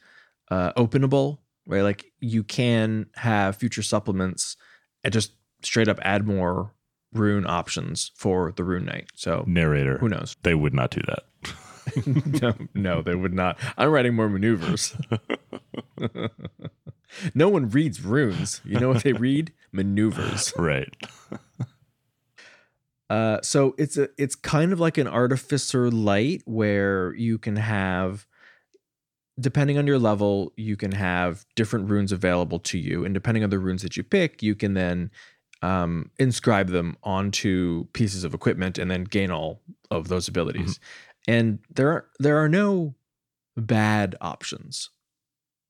Speaker 2: uh, openable, right? Like you can have future supplements and just straight up add more rune options for the rune knight. So
Speaker 1: Narrator.
Speaker 2: who knows?
Speaker 1: They would not do that.
Speaker 2: no, no, they would not. I'm writing more maneuvers. no one reads runes. You know what they read? Maneuvers.
Speaker 1: right.
Speaker 2: Uh, so it's a it's kind of like an artificer light where you can have depending on your level you can have different runes available to you and depending on the runes that you pick you can then um, inscribe them onto pieces of equipment and then gain all of those abilities. And there are there are no bad options.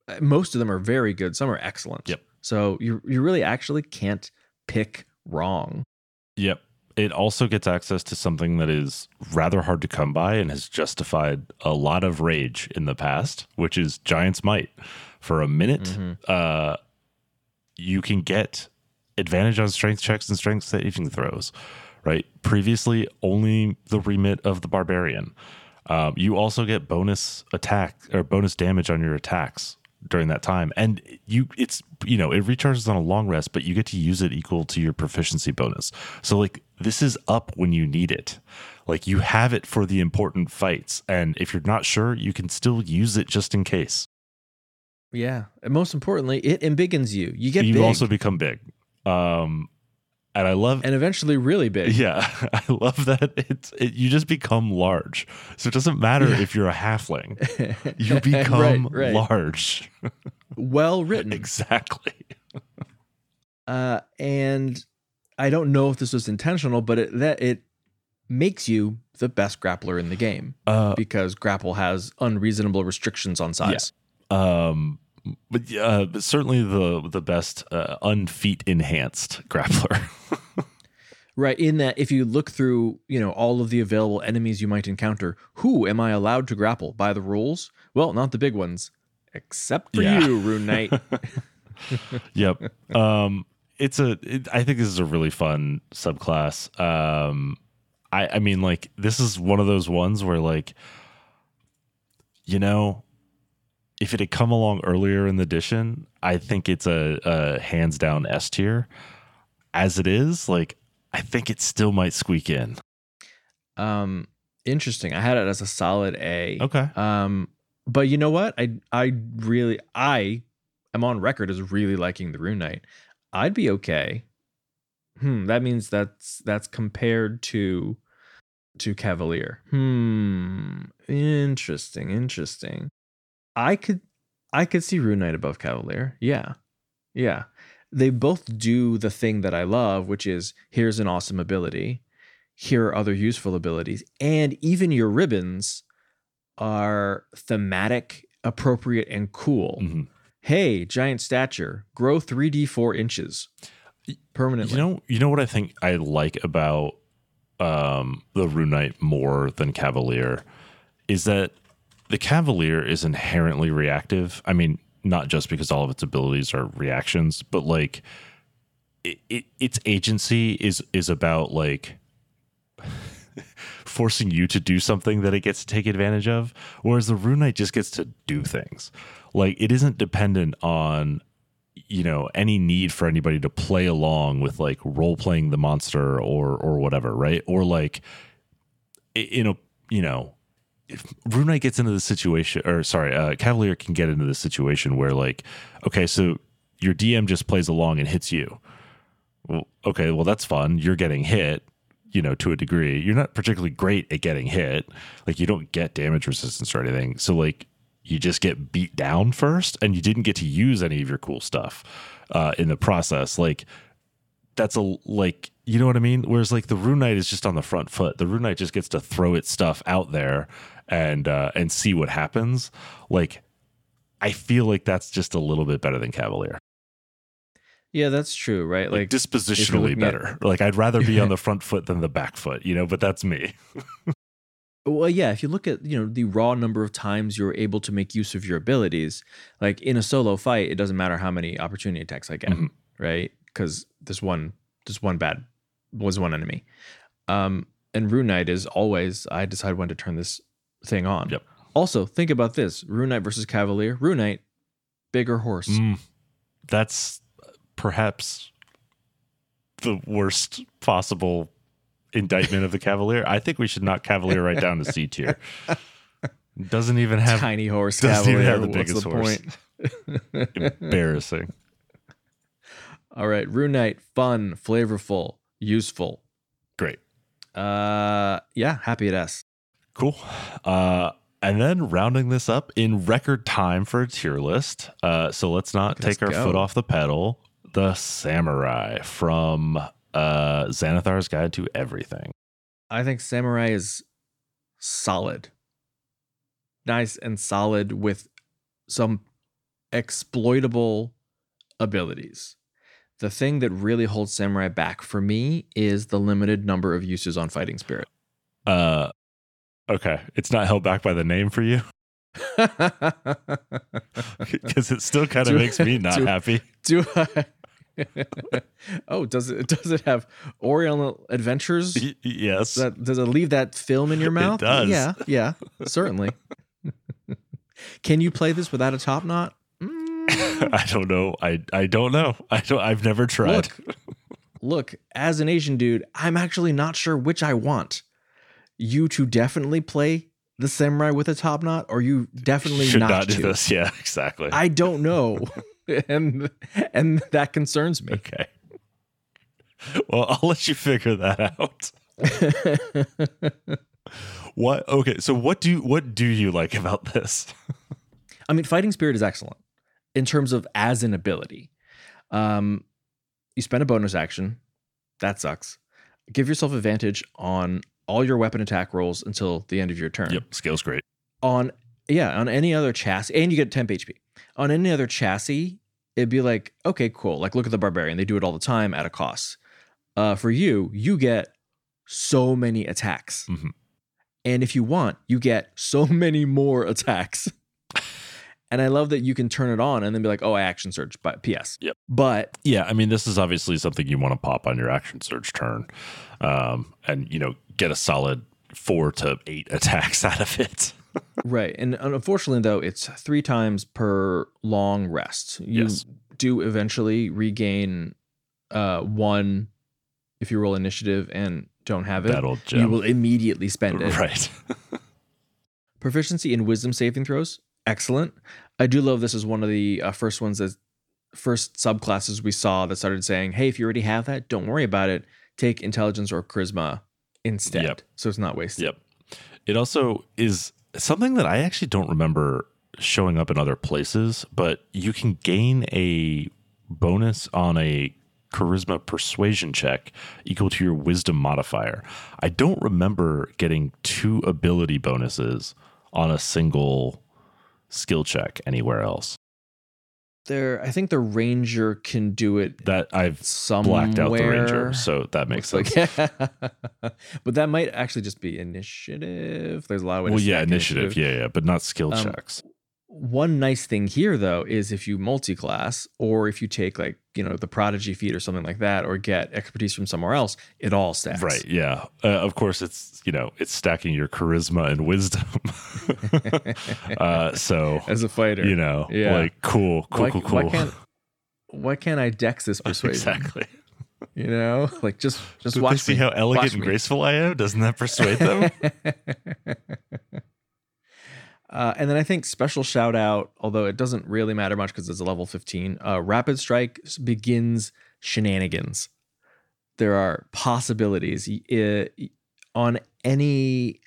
Speaker 2: Uh, most of them are very good some are excellent.
Speaker 1: Yep.
Speaker 2: so you you really actually can't pick wrong.
Speaker 1: Yep. It also gets access to something that is rather hard to come by and has justified a lot of rage in the past, which is Giant's Might. For a minute,
Speaker 2: Mhm.
Speaker 1: uh, you can get advantage on strength checks and strength saving throws, right? Previously, only the remit of the Barbarian. Um, you also get bonus attack or bonus damage on your attacks during that time, and you it's you know it recharges on a long rest, but you get to use it equal to your proficiency bonus. So like this is up when you need it. Like you have it for the important fights, and if you're not sure, you can still use it just in case.
Speaker 2: Yeah, and most importantly, it embiggens you. You get
Speaker 1: you
Speaker 2: big,
Speaker 1: also become big. Um, and I love
Speaker 2: and eventually really big.
Speaker 1: Yeah, I love that it's it, you just become large. So it doesn't matter
Speaker 2: Yeah.
Speaker 1: if you're a halfling, you become
Speaker 2: right, right.
Speaker 1: large.
Speaker 2: well written.
Speaker 1: exactly.
Speaker 2: Uh, and I don't know if this was intentional, but it, that it makes you the best grappler in the game
Speaker 1: Uh,
Speaker 2: because grapple has unreasonable restrictions on size.
Speaker 1: um, but uh, but certainly the the best uh, unfeet enhanced grappler.
Speaker 2: Right. In that, if you look through, you know, all of the available enemies you might encounter, who am I allowed to grapple by the rules? Well, not the big ones, except for
Speaker 1: Yeah.
Speaker 2: you, Rune Knight.
Speaker 1: yep. Um, it's a. It, I think this is a really fun subclass. Um, I I mean, like this is one of those ones where like, you know, if it had come along earlier in the edition, I think it's a, a hands down S tier. As it is, like I think it still might squeak in.
Speaker 2: um, interesting. I had it as a solid A.
Speaker 1: Okay.
Speaker 2: Um, but you know what? I I really I am on record as really liking the Rune Knight. I'd be okay. Hmm, that means that's that's compared to to Cavalier. Hmm. Interesting, interesting. I could I could see Rune Knight above Cavalier. Yeah. Yeah. They both do the thing that I love, which is here's an awesome ability. Here are other useful abilities. And even your ribbons are thematic, appropriate, and cool.
Speaker 1: Mhm.
Speaker 2: Hey, giant stature, grow 3D four inches permanently.
Speaker 1: You know, you know what I think I like about um, the Rune Knight more than Cavalier is that the Cavalier is inherently reactive. I mean, not just because all of its abilities are reactions, but like it, it, its agency is is about like forcing you to do something that it gets to take advantage of, whereas the Rune Knight just gets to do things. Like it isn't dependent on you know any need for anybody to play along with like role playing the monster or or whatever right or like in a you know if Rune Knight gets into the situation or sorry uh cavalier can get into the situation where like okay so your dm just plays along and hits you. Well okay well that's fun. You're getting hit you know to a degree. You're not particularly great at getting hit. Like you don't get damage resistance or anything. So like you just get beat down first and you didn't get to use any of your cool stuff uh, in the process. Like that's a like you know what i mean? Whereas like the rune knight is just on the front foot. The rune knight just gets to throw its stuff out there and uh and see what happens like i feel like that's just a little bit better than cavalier
Speaker 2: yeah, that's true, right?
Speaker 1: like,
Speaker 2: Like,
Speaker 1: dispositionally
Speaker 2: looking at-
Speaker 1: better like i'd rather be on the front foot than the back foot you know but that's me
Speaker 2: well, yeah, if you look at, you know, the raw number of times you're able to make use of your abilities, like in a solo fight, it doesn't matter how many opportunity attacks I get,
Speaker 1: Mhm.
Speaker 2: right? because this one this one bad was one enemy. Um, and Rune Knight is always I decide when to turn this thing on.
Speaker 1: Yep.
Speaker 2: Also, think about this: Rune Knight versus Cavalier. Rune Knight, bigger horse.
Speaker 1: Mm, that's perhaps the worst possible indictment of the Cavalier. I think we should knock Cavalier right down to C tier. Doesn't even have
Speaker 2: Tiny horse
Speaker 1: doesn't
Speaker 2: Cavalier.
Speaker 1: even have the biggest
Speaker 2: the
Speaker 1: horse.
Speaker 2: point?
Speaker 1: embarrassing.
Speaker 2: All right, Rune Knight, fun, flavorful, useful.
Speaker 1: Great.
Speaker 2: Uh, yeah, happy at S.
Speaker 1: Cool. Uh, and then rounding this up in record time for a tier list. Uh, so let's not
Speaker 2: Let's
Speaker 1: take our
Speaker 2: go.
Speaker 1: foot off the pedal. The Samurai from uh, Xanathar's Guide to Everything.
Speaker 2: I think Samurai is solid. Nice and solid with some exploitable abilities. The thing that really holds Samurai back for me is the limited number of uses on Fighting Spirit.
Speaker 1: Uh, okay. It's not held back by the name for you because it still kind of makes me not
Speaker 2: do-
Speaker 1: happy.
Speaker 2: Do I? oh, does it does it have Oriental Adventures?
Speaker 1: Y- yes.
Speaker 2: Does that, does it leave that film in your mouth?
Speaker 1: It does.
Speaker 2: Yeah, yeah, certainly. Can you play this without a top knot? Mm,
Speaker 1: I don't know. I I don't know. I don't. I've never tried.
Speaker 2: Look, look, as an Asian dude, I'm actually not sure which I want. You to definitely play the samurai with a top knot, or you definitely
Speaker 1: Should
Speaker 2: not,
Speaker 1: not, do
Speaker 2: to.
Speaker 1: this. Yeah, exactly.
Speaker 2: I don't know, and and that concerns me.
Speaker 1: okay. Well, I'll let you figure that out. What? Okay. So what do what do you like about this?
Speaker 2: I mean, fighting spirit is excellent in terms of as an ability. Um, you spend a bonus action, that sucks. Give yourself advantage on all your weapon attack rolls until the end of your turn.
Speaker 1: Yep. Scale's great.
Speaker 2: On yeah, on any other chassis, and you get temp HP. On any other chassis, it'd be like, okay, cool. Like look at the barbarian; they do it all the time at a cost. Uh, for you, you get so many attacks,
Speaker 1: Mhm.
Speaker 2: and if you want, you get so many more attacks. And I love that you can turn it on and then be like, oh, I action surge, but PS.
Speaker 1: Yep.
Speaker 2: But
Speaker 1: Yeah, I mean, this is obviously something you want to pop on your action surge turn, um, and you know, get a solid four to eight attacks out of it.
Speaker 2: right. And unfortunately, though, it's three times per long rest. You
Speaker 1: Yes.
Speaker 2: do eventually regain uh, one if you roll initiative and don't have it.
Speaker 1: That old
Speaker 2: You will immediately spend it.
Speaker 1: right?
Speaker 2: Proficiency in wisdom saving throws, excellent. I do love this as one of the uh, first ones that first subclasses we saw that started saying, "Hey, if you already have that, don't worry about it. Take intelligence or charisma instead,
Speaker 1: Yep.
Speaker 2: so it's not wasted."
Speaker 1: Yep. It also is something that I actually don't remember showing up in other places, but you can gain a bonus on a charisma persuasion check equal to your wisdom modifier. I don't remember getting two ability bonuses on a single skill check anywhere else.
Speaker 2: There, I think the ranger can do it
Speaker 1: That I've
Speaker 2: somewhere.
Speaker 1: blacked out the ranger, so that makes
Speaker 2: Looks
Speaker 1: sense.
Speaker 2: like, but that might actually just be initiative. There's a lot of ways.
Speaker 1: well, yeah,
Speaker 2: stack
Speaker 1: initiative, yeah, yeah, but not skill
Speaker 2: Um,
Speaker 1: checks.
Speaker 2: One nice thing here, though, is if you multi-class or if you take like you know the prodigy feat or something like that, or get expertise from somewhere else, it all stacks.
Speaker 1: Right. Yeah. Uh, of course, it's you know it's stacking your charisma and wisdom. uh, so
Speaker 2: As a fighter,
Speaker 1: you know,
Speaker 2: Yeah.
Speaker 1: like cool, cool,
Speaker 2: why,
Speaker 1: cool, cool.
Speaker 2: Why can't why can't I dex this persuasion?
Speaker 1: exactly.
Speaker 2: You know, like just just
Speaker 1: Did they
Speaker 2: watch
Speaker 1: see
Speaker 2: me.
Speaker 1: how elegant
Speaker 2: Watch
Speaker 1: and
Speaker 2: me.
Speaker 1: graceful I am? Doesn't that persuade them?
Speaker 2: Uh, and then I think special shout out, although it doesn't really matter much because it's a level 15, uh, Rapid Strike begins shenanigans. There are possibilities uh, on any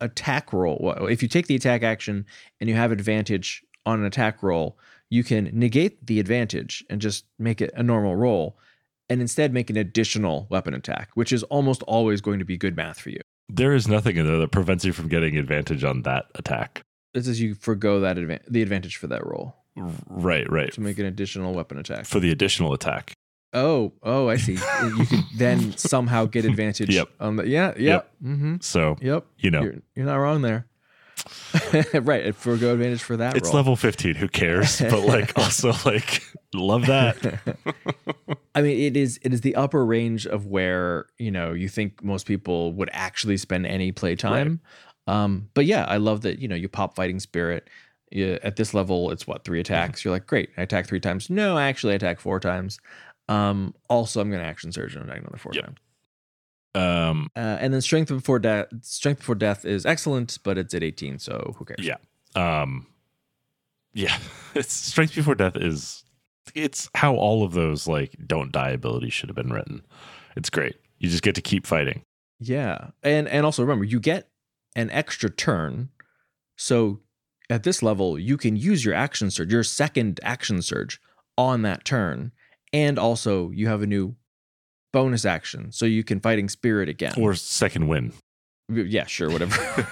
Speaker 2: attack roll. If you take the attack action and you have advantage on an attack roll, you can negate the advantage and just make it a normal roll and instead make an additional weapon attack, which is almost always going to be good math for you.
Speaker 1: There is nothing in there that prevents you from getting advantage on that attack.
Speaker 2: This is you forego that advan- the advantage for that roll.
Speaker 1: Right. Right.
Speaker 2: to make an additional weapon attack.
Speaker 1: For the additional attack.
Speaker 2: Oh, oh, I see. you could then somehow get advantage.
Speaker 1: Yep.
Speaker 2: On the yeah, yep,
Speaker 1: Yep.
Speaker 2: mm-hmm,
Speaker 1: So
Speaker 2: yep.
Speaker 1: you know,
Speaker 2: You're, you're not wrong there. right, for go advantage for that.
Speaker 1: It's
Speaker 2: roll.
Speaker 1: level 15. Who cares? But like, also like, love that.
Speaker 2: I mean, it is it is the upper range of where you know you think most people would actually spend any play time. Um, but yeah, I love that you know you pop fighting spirit. You, at this level, it's what three attacks. You're like, great, I attack three times. No, I actually, I attack four times. Um, also, I'm going to action surge and attack another four
Speaker 1: Yep.
Speaker 2: times.
Speaker 1: Um,
Speaker 2: Uh, and then strength before death. Strength before death is excellent, but it's at 18, so who cares?
Speaker 1: yeah. Um, yeah. It's strength before death is, it's how all of those like don't die abilities should have been written. It's great. You just get to keep fighting.
Speaker 2: Yeah. And and also remember, you get an extra turn. So at this level, you can use your action surge, your second action surge on that turn. And also you have a new bonus action. So you can fighting spirit again.
Speaker 1: Or second wind.
Speaker 2: yeah, sure, whatever.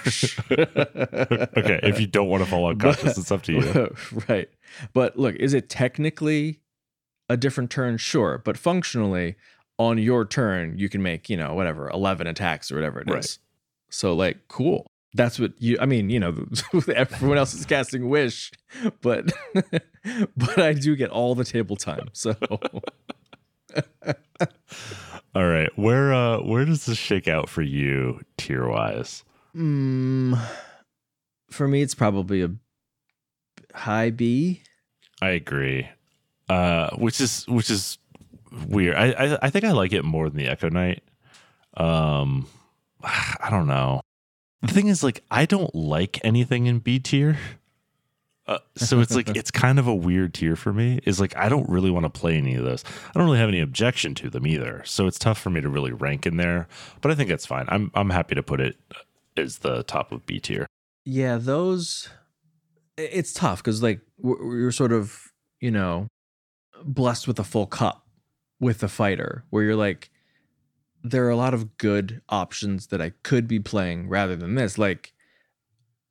Speaker 1: okay. If you don't want to fall unconscious, it's up to you.
Speaker 2: right. But look, is it technically a different turn? Sure. But functionally, on your turn, you can make, you know, whatever, 11 attacks or whatever it is.
Speaker 1: Right.
Speaker 2: So, like, cool. That's what you, I mean, you know, everyone else is casting Wish, but, but I do get all the table time. So,
Speaker 1: All right. Where uh where does this shake out for you tier wise?
Speaker 2: mm, for me, it's probably a high B.
Speaker 1: I agree. Uh which is which is weird. I, I I think I like it more than the Echo Knight. Um I don't know. The thing is like I don't like anything in B tier. Uh, so it's like it's kind of a weird tier for me. Is like I don't really want to play any of those. I don't really have any objection to them either. So it's tough for me to really rank in there. But I think that's fine. I'm I'm happy to put it as the top of B tier.
Speaker 2: Yeah, those it's tough because like you're sort of you know blessed with a full cup with the fighter where you're like there are a lot of good options that I could be playing rather than this like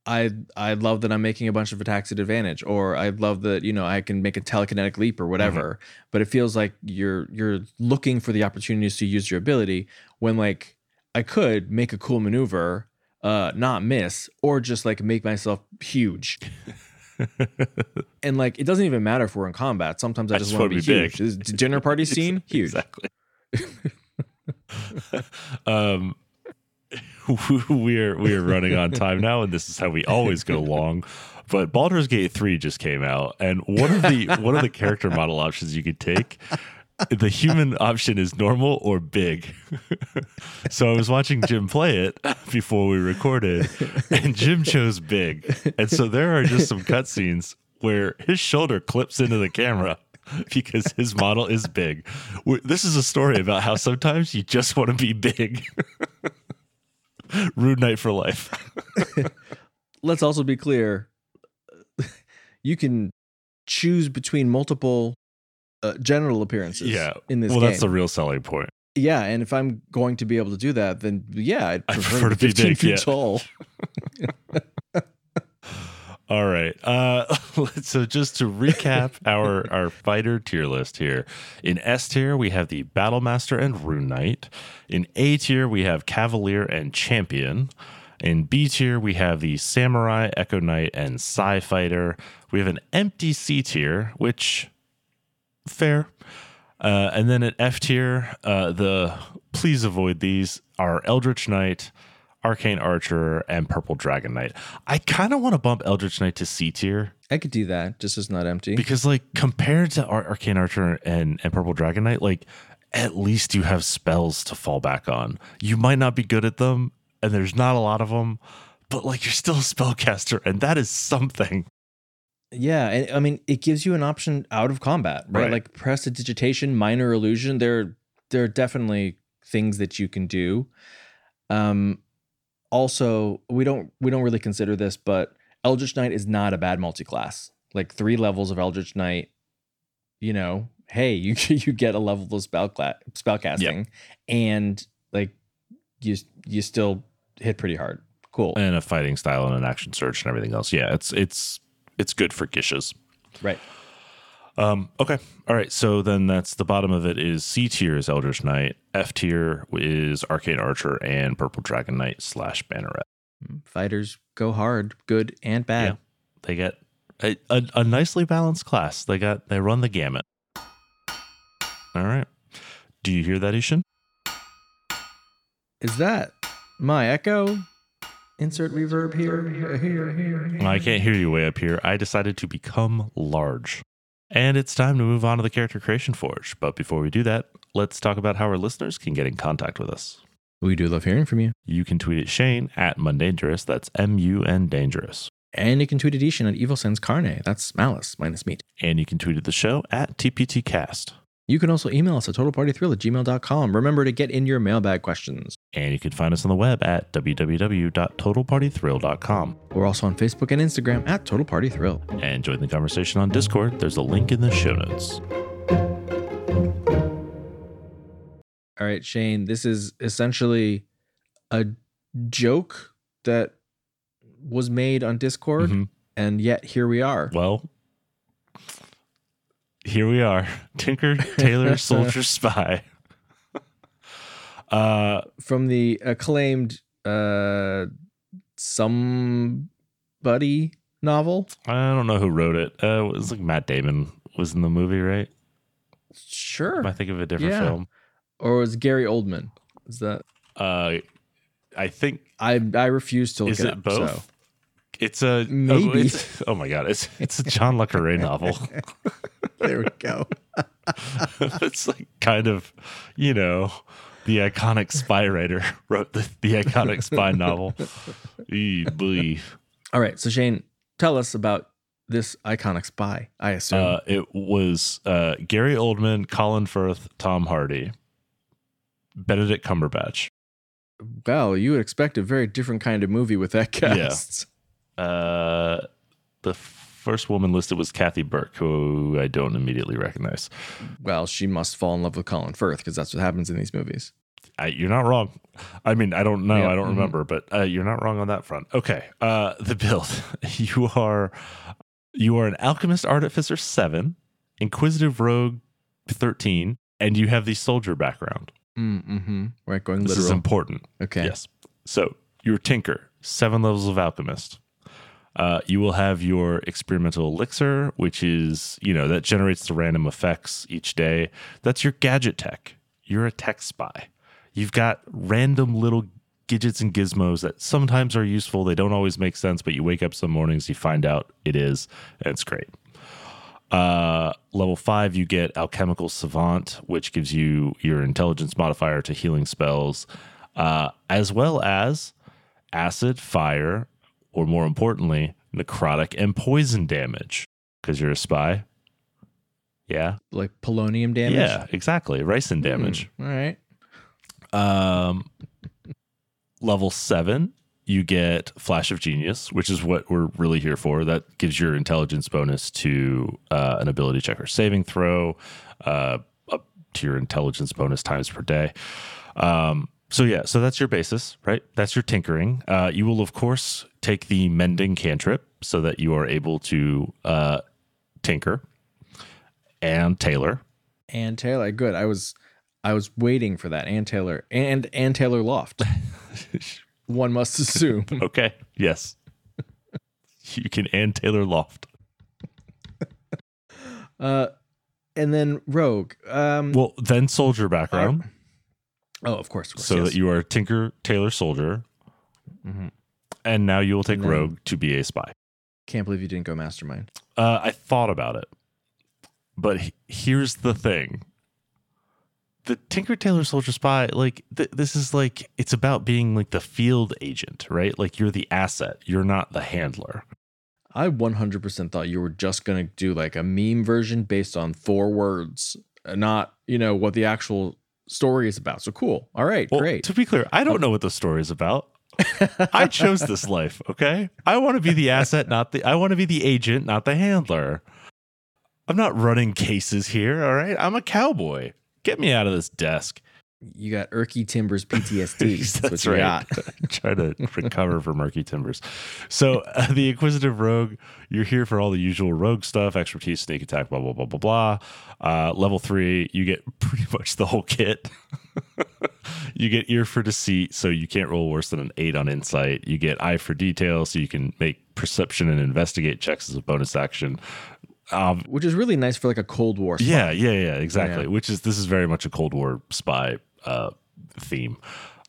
Speaker 2: I I love that I'm making a bunch of attacks at advantage or I love that you know I can make a telekinetic leap or whatever. But it feels like you're you're looking for the opportunities to use your ability when like I could make a cool maneuver uh not miss or just like make myself huge. And like it doesn't even matter if we're in combat. Sometimes i,
Speaker 1: I
Speaker 2: just, want to be,
Speaker 1: be
Speaker 2: huge. dinner party scene? Huge.
Speaker 1: Exactly. um, we're we're running on time now, and this is how we always go long. But Baldur's Gate three just came out, and one of the one of the character model options you could take. The human option is normal or big. so I was watching Jim play it before we recorded, and Jim chose big. And so there are just some cutscenes where his shoulder clips into the camera because his model is big. This is a story about how sometimes you just want to be big. Rune Knight for life.
Speaker 2: let's also be clear you can choose between multiple uh, general appearances
Speaker 1: Yeah.
Speaker 2: in this
Speaker 1: well,
Speaker 2: game
Speaker 1: that's the real selling point.
Speaker 2: yeah and if i'm going to be able to do that then yeah i'd
Speaker 1: I
Speaker 2: prefer,
Speaker 1: prefer
Speaker 2: to
Speaker 1: to be
Speaker 2: 15
Speaker 1: big,
Speaker 2: feet
Speaker 1: yeah.
Speaker 2: tall
Speaker 1: All right. Uh, so just to recap our our fighter tier list here. In S tier, we have the Battle Master and Rune Knight. In A tier, we have Cavalier and Champion. In B tier, we have the Samurai, Echo Knight, and Psy Fighter. We have an empty C tier, which fair. Uh, and then at F tier, uh, the please avoid these are Eldritch Knight, Arcane Archer, and Purple Dragon Knight. I kind of want to bump Eldritch Knight to C tier
Speaker 2: i could do that just as not empty
Speaker 1: because, like, compared to Ar- Arcane Archer and, and Purple Dragon Knight, like, at least you have spells to fall back on. You might not be good at them, and there's not a lot of them, but like, you're still a spellcaster, and that is something.
Speaker 2: Yeah, and I mean it gives you an option out of combat, right?
Speaker 1: Right.
Speaker 2: Like prestidigitation, minor illusion. There, there are definitely things that you can do. Um, also, we don't we don't really consider this, but Eldritch Knight is not a bad multi-class. Like three levels of Eldritch Knight, you know, hey, you you get a level of spell cla- spell casting, and like you you still hit pretty hard. Cool,
Speaker 1: And a fighting style and an action surge and everything else. Yeah, it's it's it's good for gishes.
Speaker 2: right?
Speaker 1: Um, okay. All right. So then that's the bottom of it is C tier is Eldritch Knight. F tier is Arcane Archer and Purple Dragon Knight slash Banneret.
Speaker 2: Fighters go hard, good and bad.
Speaker 1: Yeah. They get a, a, a nicely balanced class. They got they run the gamut. All right. Do you hear that, I-Hsien?
Speaker 2: Is that my echo? Insert reverb here, here, here, here. here.
Speaker 1: I can't hear you way up here. I decided to become large. And it's time to move on to the Character Creation Forge. But before we do that, let's talk about how our listeners can get in contact with us.
Speaker 2: We do love hearing from you.
Speaker 1: You can tweet at Shane at Mundangerous. That's M U N Dangerous.
Speaker 2: And you can tweet at I-Hsien at Evil Sins Carne. That's malice minus meat.
Speaker 1: And you can tweet at the show at TPTcast.
Speaker 2: You can also email us at totalpartythrill at gmail.com. Remember to get in your mailbag questions.
Speaker 1: And you can find us on the web at www.totalpartythrill.com.
Speaker 2: We're also on Facebook and Instagram at Total Party Thrill.
Speaker 1: And join the conversation on Discord. There's a link in the show notes.
Speaker 2: All right, Shane, this is essentially a joke that was made on Discord,
Speaker 1: Mhm.
Speaker 2: and yet here we are.
Speaker 1: Well, here we are Tinker, Tailor, Soldier, Spy. uh,
Speaker 2: From the acclaimed uh somebody novel.
Speaker 1: I don't know who wrote it. Uh, it was like Matt Damon was in the movie, right?
Speaker 2: Sure.
Speaker 1: I think of a different
Speaker 2: Yeah.
Speaker 1: film?
Speaker 2: or was Gary Oldman? Is that
Speaker 1: Uh, I think
Speaker 2: I I refuse to look
Speaker 1: is
Speaker 2: it,
Speaker 1: it
Speaker 2: up,
Speaker 1: both?
Speaker 2: so.
Speaker 1: It's a
Speaker 2: Maybe.
Speaker 1: Oh, it's, oh my god! It's it's a John le Carre novel.
Speaker 2: There we go.
Speaker 1: it's like kind of, you know, the iconic spy writer wrote the, the iconic spy novel. Eee.
Speaker 2: All right, so Shane, tell us about this iconic spy. I assume.
Speaker 1: Uh, it was uh, Gary Oldman, Colin Firth, Tom Hardy, Benedict Cumberbatch.
Speaker 2: well, you would expect a very different kind of movie with that cast.
Speaker 1: Uh, the first woman listed was Kathy Burke, who I don't immediately recognize.
Speaker 2: Well, she must fall in love with Colin Firth because that's what happens in these movies.
Speaker 1: I, you're not wrong. I mean, I don't know.
Speaker 2: Yeah,
Speaker 1: I don't
Speaker 2: mhm.
Speaker 1: remember, but uh, you're not wrong on that front. Okay. Uh, the build. you are you are an alchemist artificer seven, inquisitive rogue thirteen, and you have the soldier background.
Speaker 2: Mm-hmm. Right, going
Speaker 1: This is important.
Speaker 2: okay.
Speaker 1: Yes. So you're tinker, seven levels of alchemist. Uh, you will have your experimental elixir, which is, you know, that generates the random effects each day. That's your gadget tech. You're a tech spy. You've got random little gadgets and gizmos that sometimes are useful. They don't always make sense, but you wake up some mornings, you find out it is, and it's great. Uh, level five, you get alchemical savant, which gives you your intelligence modifier to healing spells, uh, as well as acid, fire, or more importantly, necrotic and poison damage because you're a spy. Yeah,
Speaker 2: Like polonium damage.
Speaker 1: yeah, exactly. Ricin damage.
Speaker 2: Hmm, All right.
Speaker 1: Um, level seven, you get Flash of Genius, which is what we're really here for. That gives your intelligence bonus to uh, an ability check or saving throw, uh, up to your intelligence bonus times per day. Um, so yeah, so that's your basis, right? That's your tinkering. Uh, you will of course take the mending cantrip so that you are able to uh, tinker and tailor.
Speaker 2: And Taylor, good. I was I was waiting for that. And Taylor and and Taylor Loft. One must assume.
Speaker 1: Okay. Yes. you can and Taylor Loft.
Speaker 2: Uh and then Rogue. Um
Speaker 1: Well, then soldier background,
Speaker 2: Oh, of course. Of course
Speaker 1: so
Speaker 2: yes.
Speaker 1: that you are Tinker Tailor Soldier,
Speaker 2: Mhm.
Speaker 1: and now you will take Rogue to be a spy.
Speaker 2: can't believe you didn't go mastermind.
Speaker 1: Uh, I thought about it, but he- here's the thing: the Tinker Tailor Soldier Spy, like th- this is like it's about being like the field agent, right? Like you're the asset, you're not the handler.
Speaker 2: I 100% thought you were just going to do like a meme version based on four words, not, you know, what the actual story is about. So cool. All right,
Speaker 1: Well,
Speaker 2: great.
Speaker 1: To be clear, I don't oh. know what the story is about. I chose this life, okay? I want to be the asset, not the I want to be the agent, not the handler. I'm not running cases here, all right? I'm a cowboy. Get me out of this desk.
Speaker 2: You got Erky Timbers PTSD. That's, what
Speaker 1: right. Try to recover from murky timbers. So uh, the Inquisitive Rogue, you're here for all the usual rogue stuff, expertise, sneak attack, blah blah blah blah blah. Uh, level three, you get pretty much the whole kit. you get ear for deceit, so you can't roll worse than an eight on insight. You get eye for detail, so you can make perception and investigate checks as a bonus action. Um,
Speaker 2: Which is really nice for like a Cold War. spy.
Speaker 1: yeah, yeah, yeah, exactly.
Speaker 2: Yeah.
Speaker 1: Which is this is very much a Cold War spy uh, theme,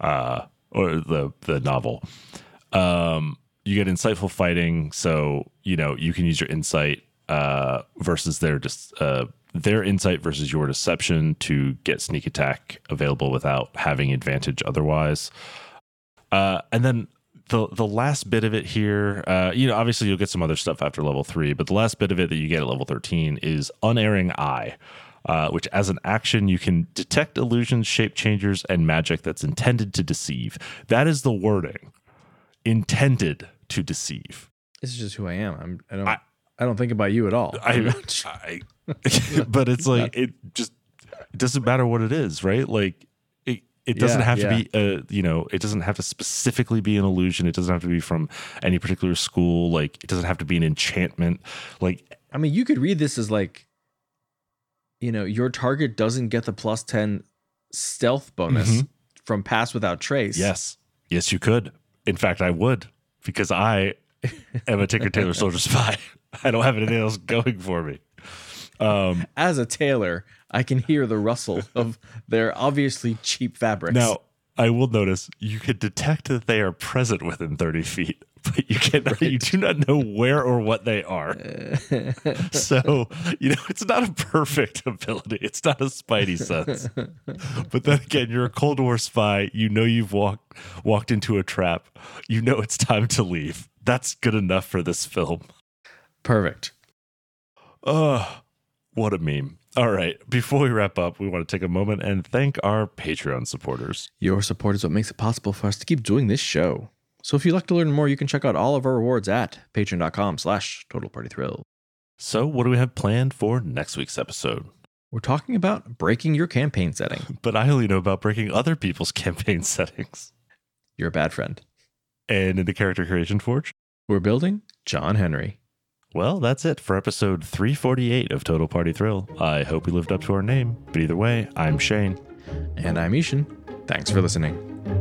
Speaker 1: uh, or the the novel. Um, you get insightful fighting, so you know you can use your insight uh, versus their just uh, their insight versus your deception to get sneak attack available without having advantage otherwise. Uh, and then the the last bit of it here, uh, you know, obviously you'll get some other stuff after level three, but the last bit of it that you get at level thirteen is unerring eye. Uh, which, as an action, you can detect illusions, shape changers, and magic that's intended to deceive. That is the wording. Intended to deceive.
Speaker 2: This is just who I am. I'm, I don't.
Speaker 1: I-
Speaker 2: I, don't think about you at all.
Speaker 1: I, I but it's like it just it doesn't matter what it is, right? Like it it doesn't
Speaker 2: Yeah,
Speaker 1: have
Speaker 2: yeah.
Speaker 1: to be a you know it doesn't have to specifically be an illusion. It doesn't have to be from any particular school. Like it doesn't have to be an enchantment. Like
Speaker 2: I mean, you could read this as like, you know, your target doesn't get the plus 10 stealth bonus
Speaker 1: Mhm.
Speaker 2: from Pass Without Trace.
Speaker 1: yes, yes, you could. In fact, I would because I am a Tinker Tailor Soldier Spy. I don't have anything else going for me. Um,
Speaker 2: As a tailor, I can hear the rustle of their obviously cheap fabrics.
Speaker 1: Now, I will notice you can detect that they are present within 30 feet, but you cannot, you do not know where or what they are. So, you know, it's not a perfect ability. It's not a spidey sense. But then again, you're a Cold War spy. You know you've walked walked into a trap. You know it's time to leave. That's good enough for this film.
Speaker 2: Perfect.
Speaker 1: Oh, what a meme. All right. Before we wrap up, we want to take a moment and thank our Patreon supporters.
Speaker 2: Your support is what makes it possible for us to keep doing this show. So if you'd like to learn more, you can check out all of our rewards at patreon.com slash total party thrill.
Speaker 1: So, what do we have planned for next week's episode?
Speaker 2: We're talking about breaking your campaign setting.
Speaker 1: But I only know about breaking other people's campaign settings.
Speaker 2: You're a bad friend.
Speaker 1: And in the Character Creation Forge,
Speaker 2: We're building John Henry.
Speaker 1: well, that's it for episode 348 of Total Party Thrill. I hope we lived up to our name. But either way, I'm Shane.
Speaker 2: And I'm I-Hsien. Thanks for listening.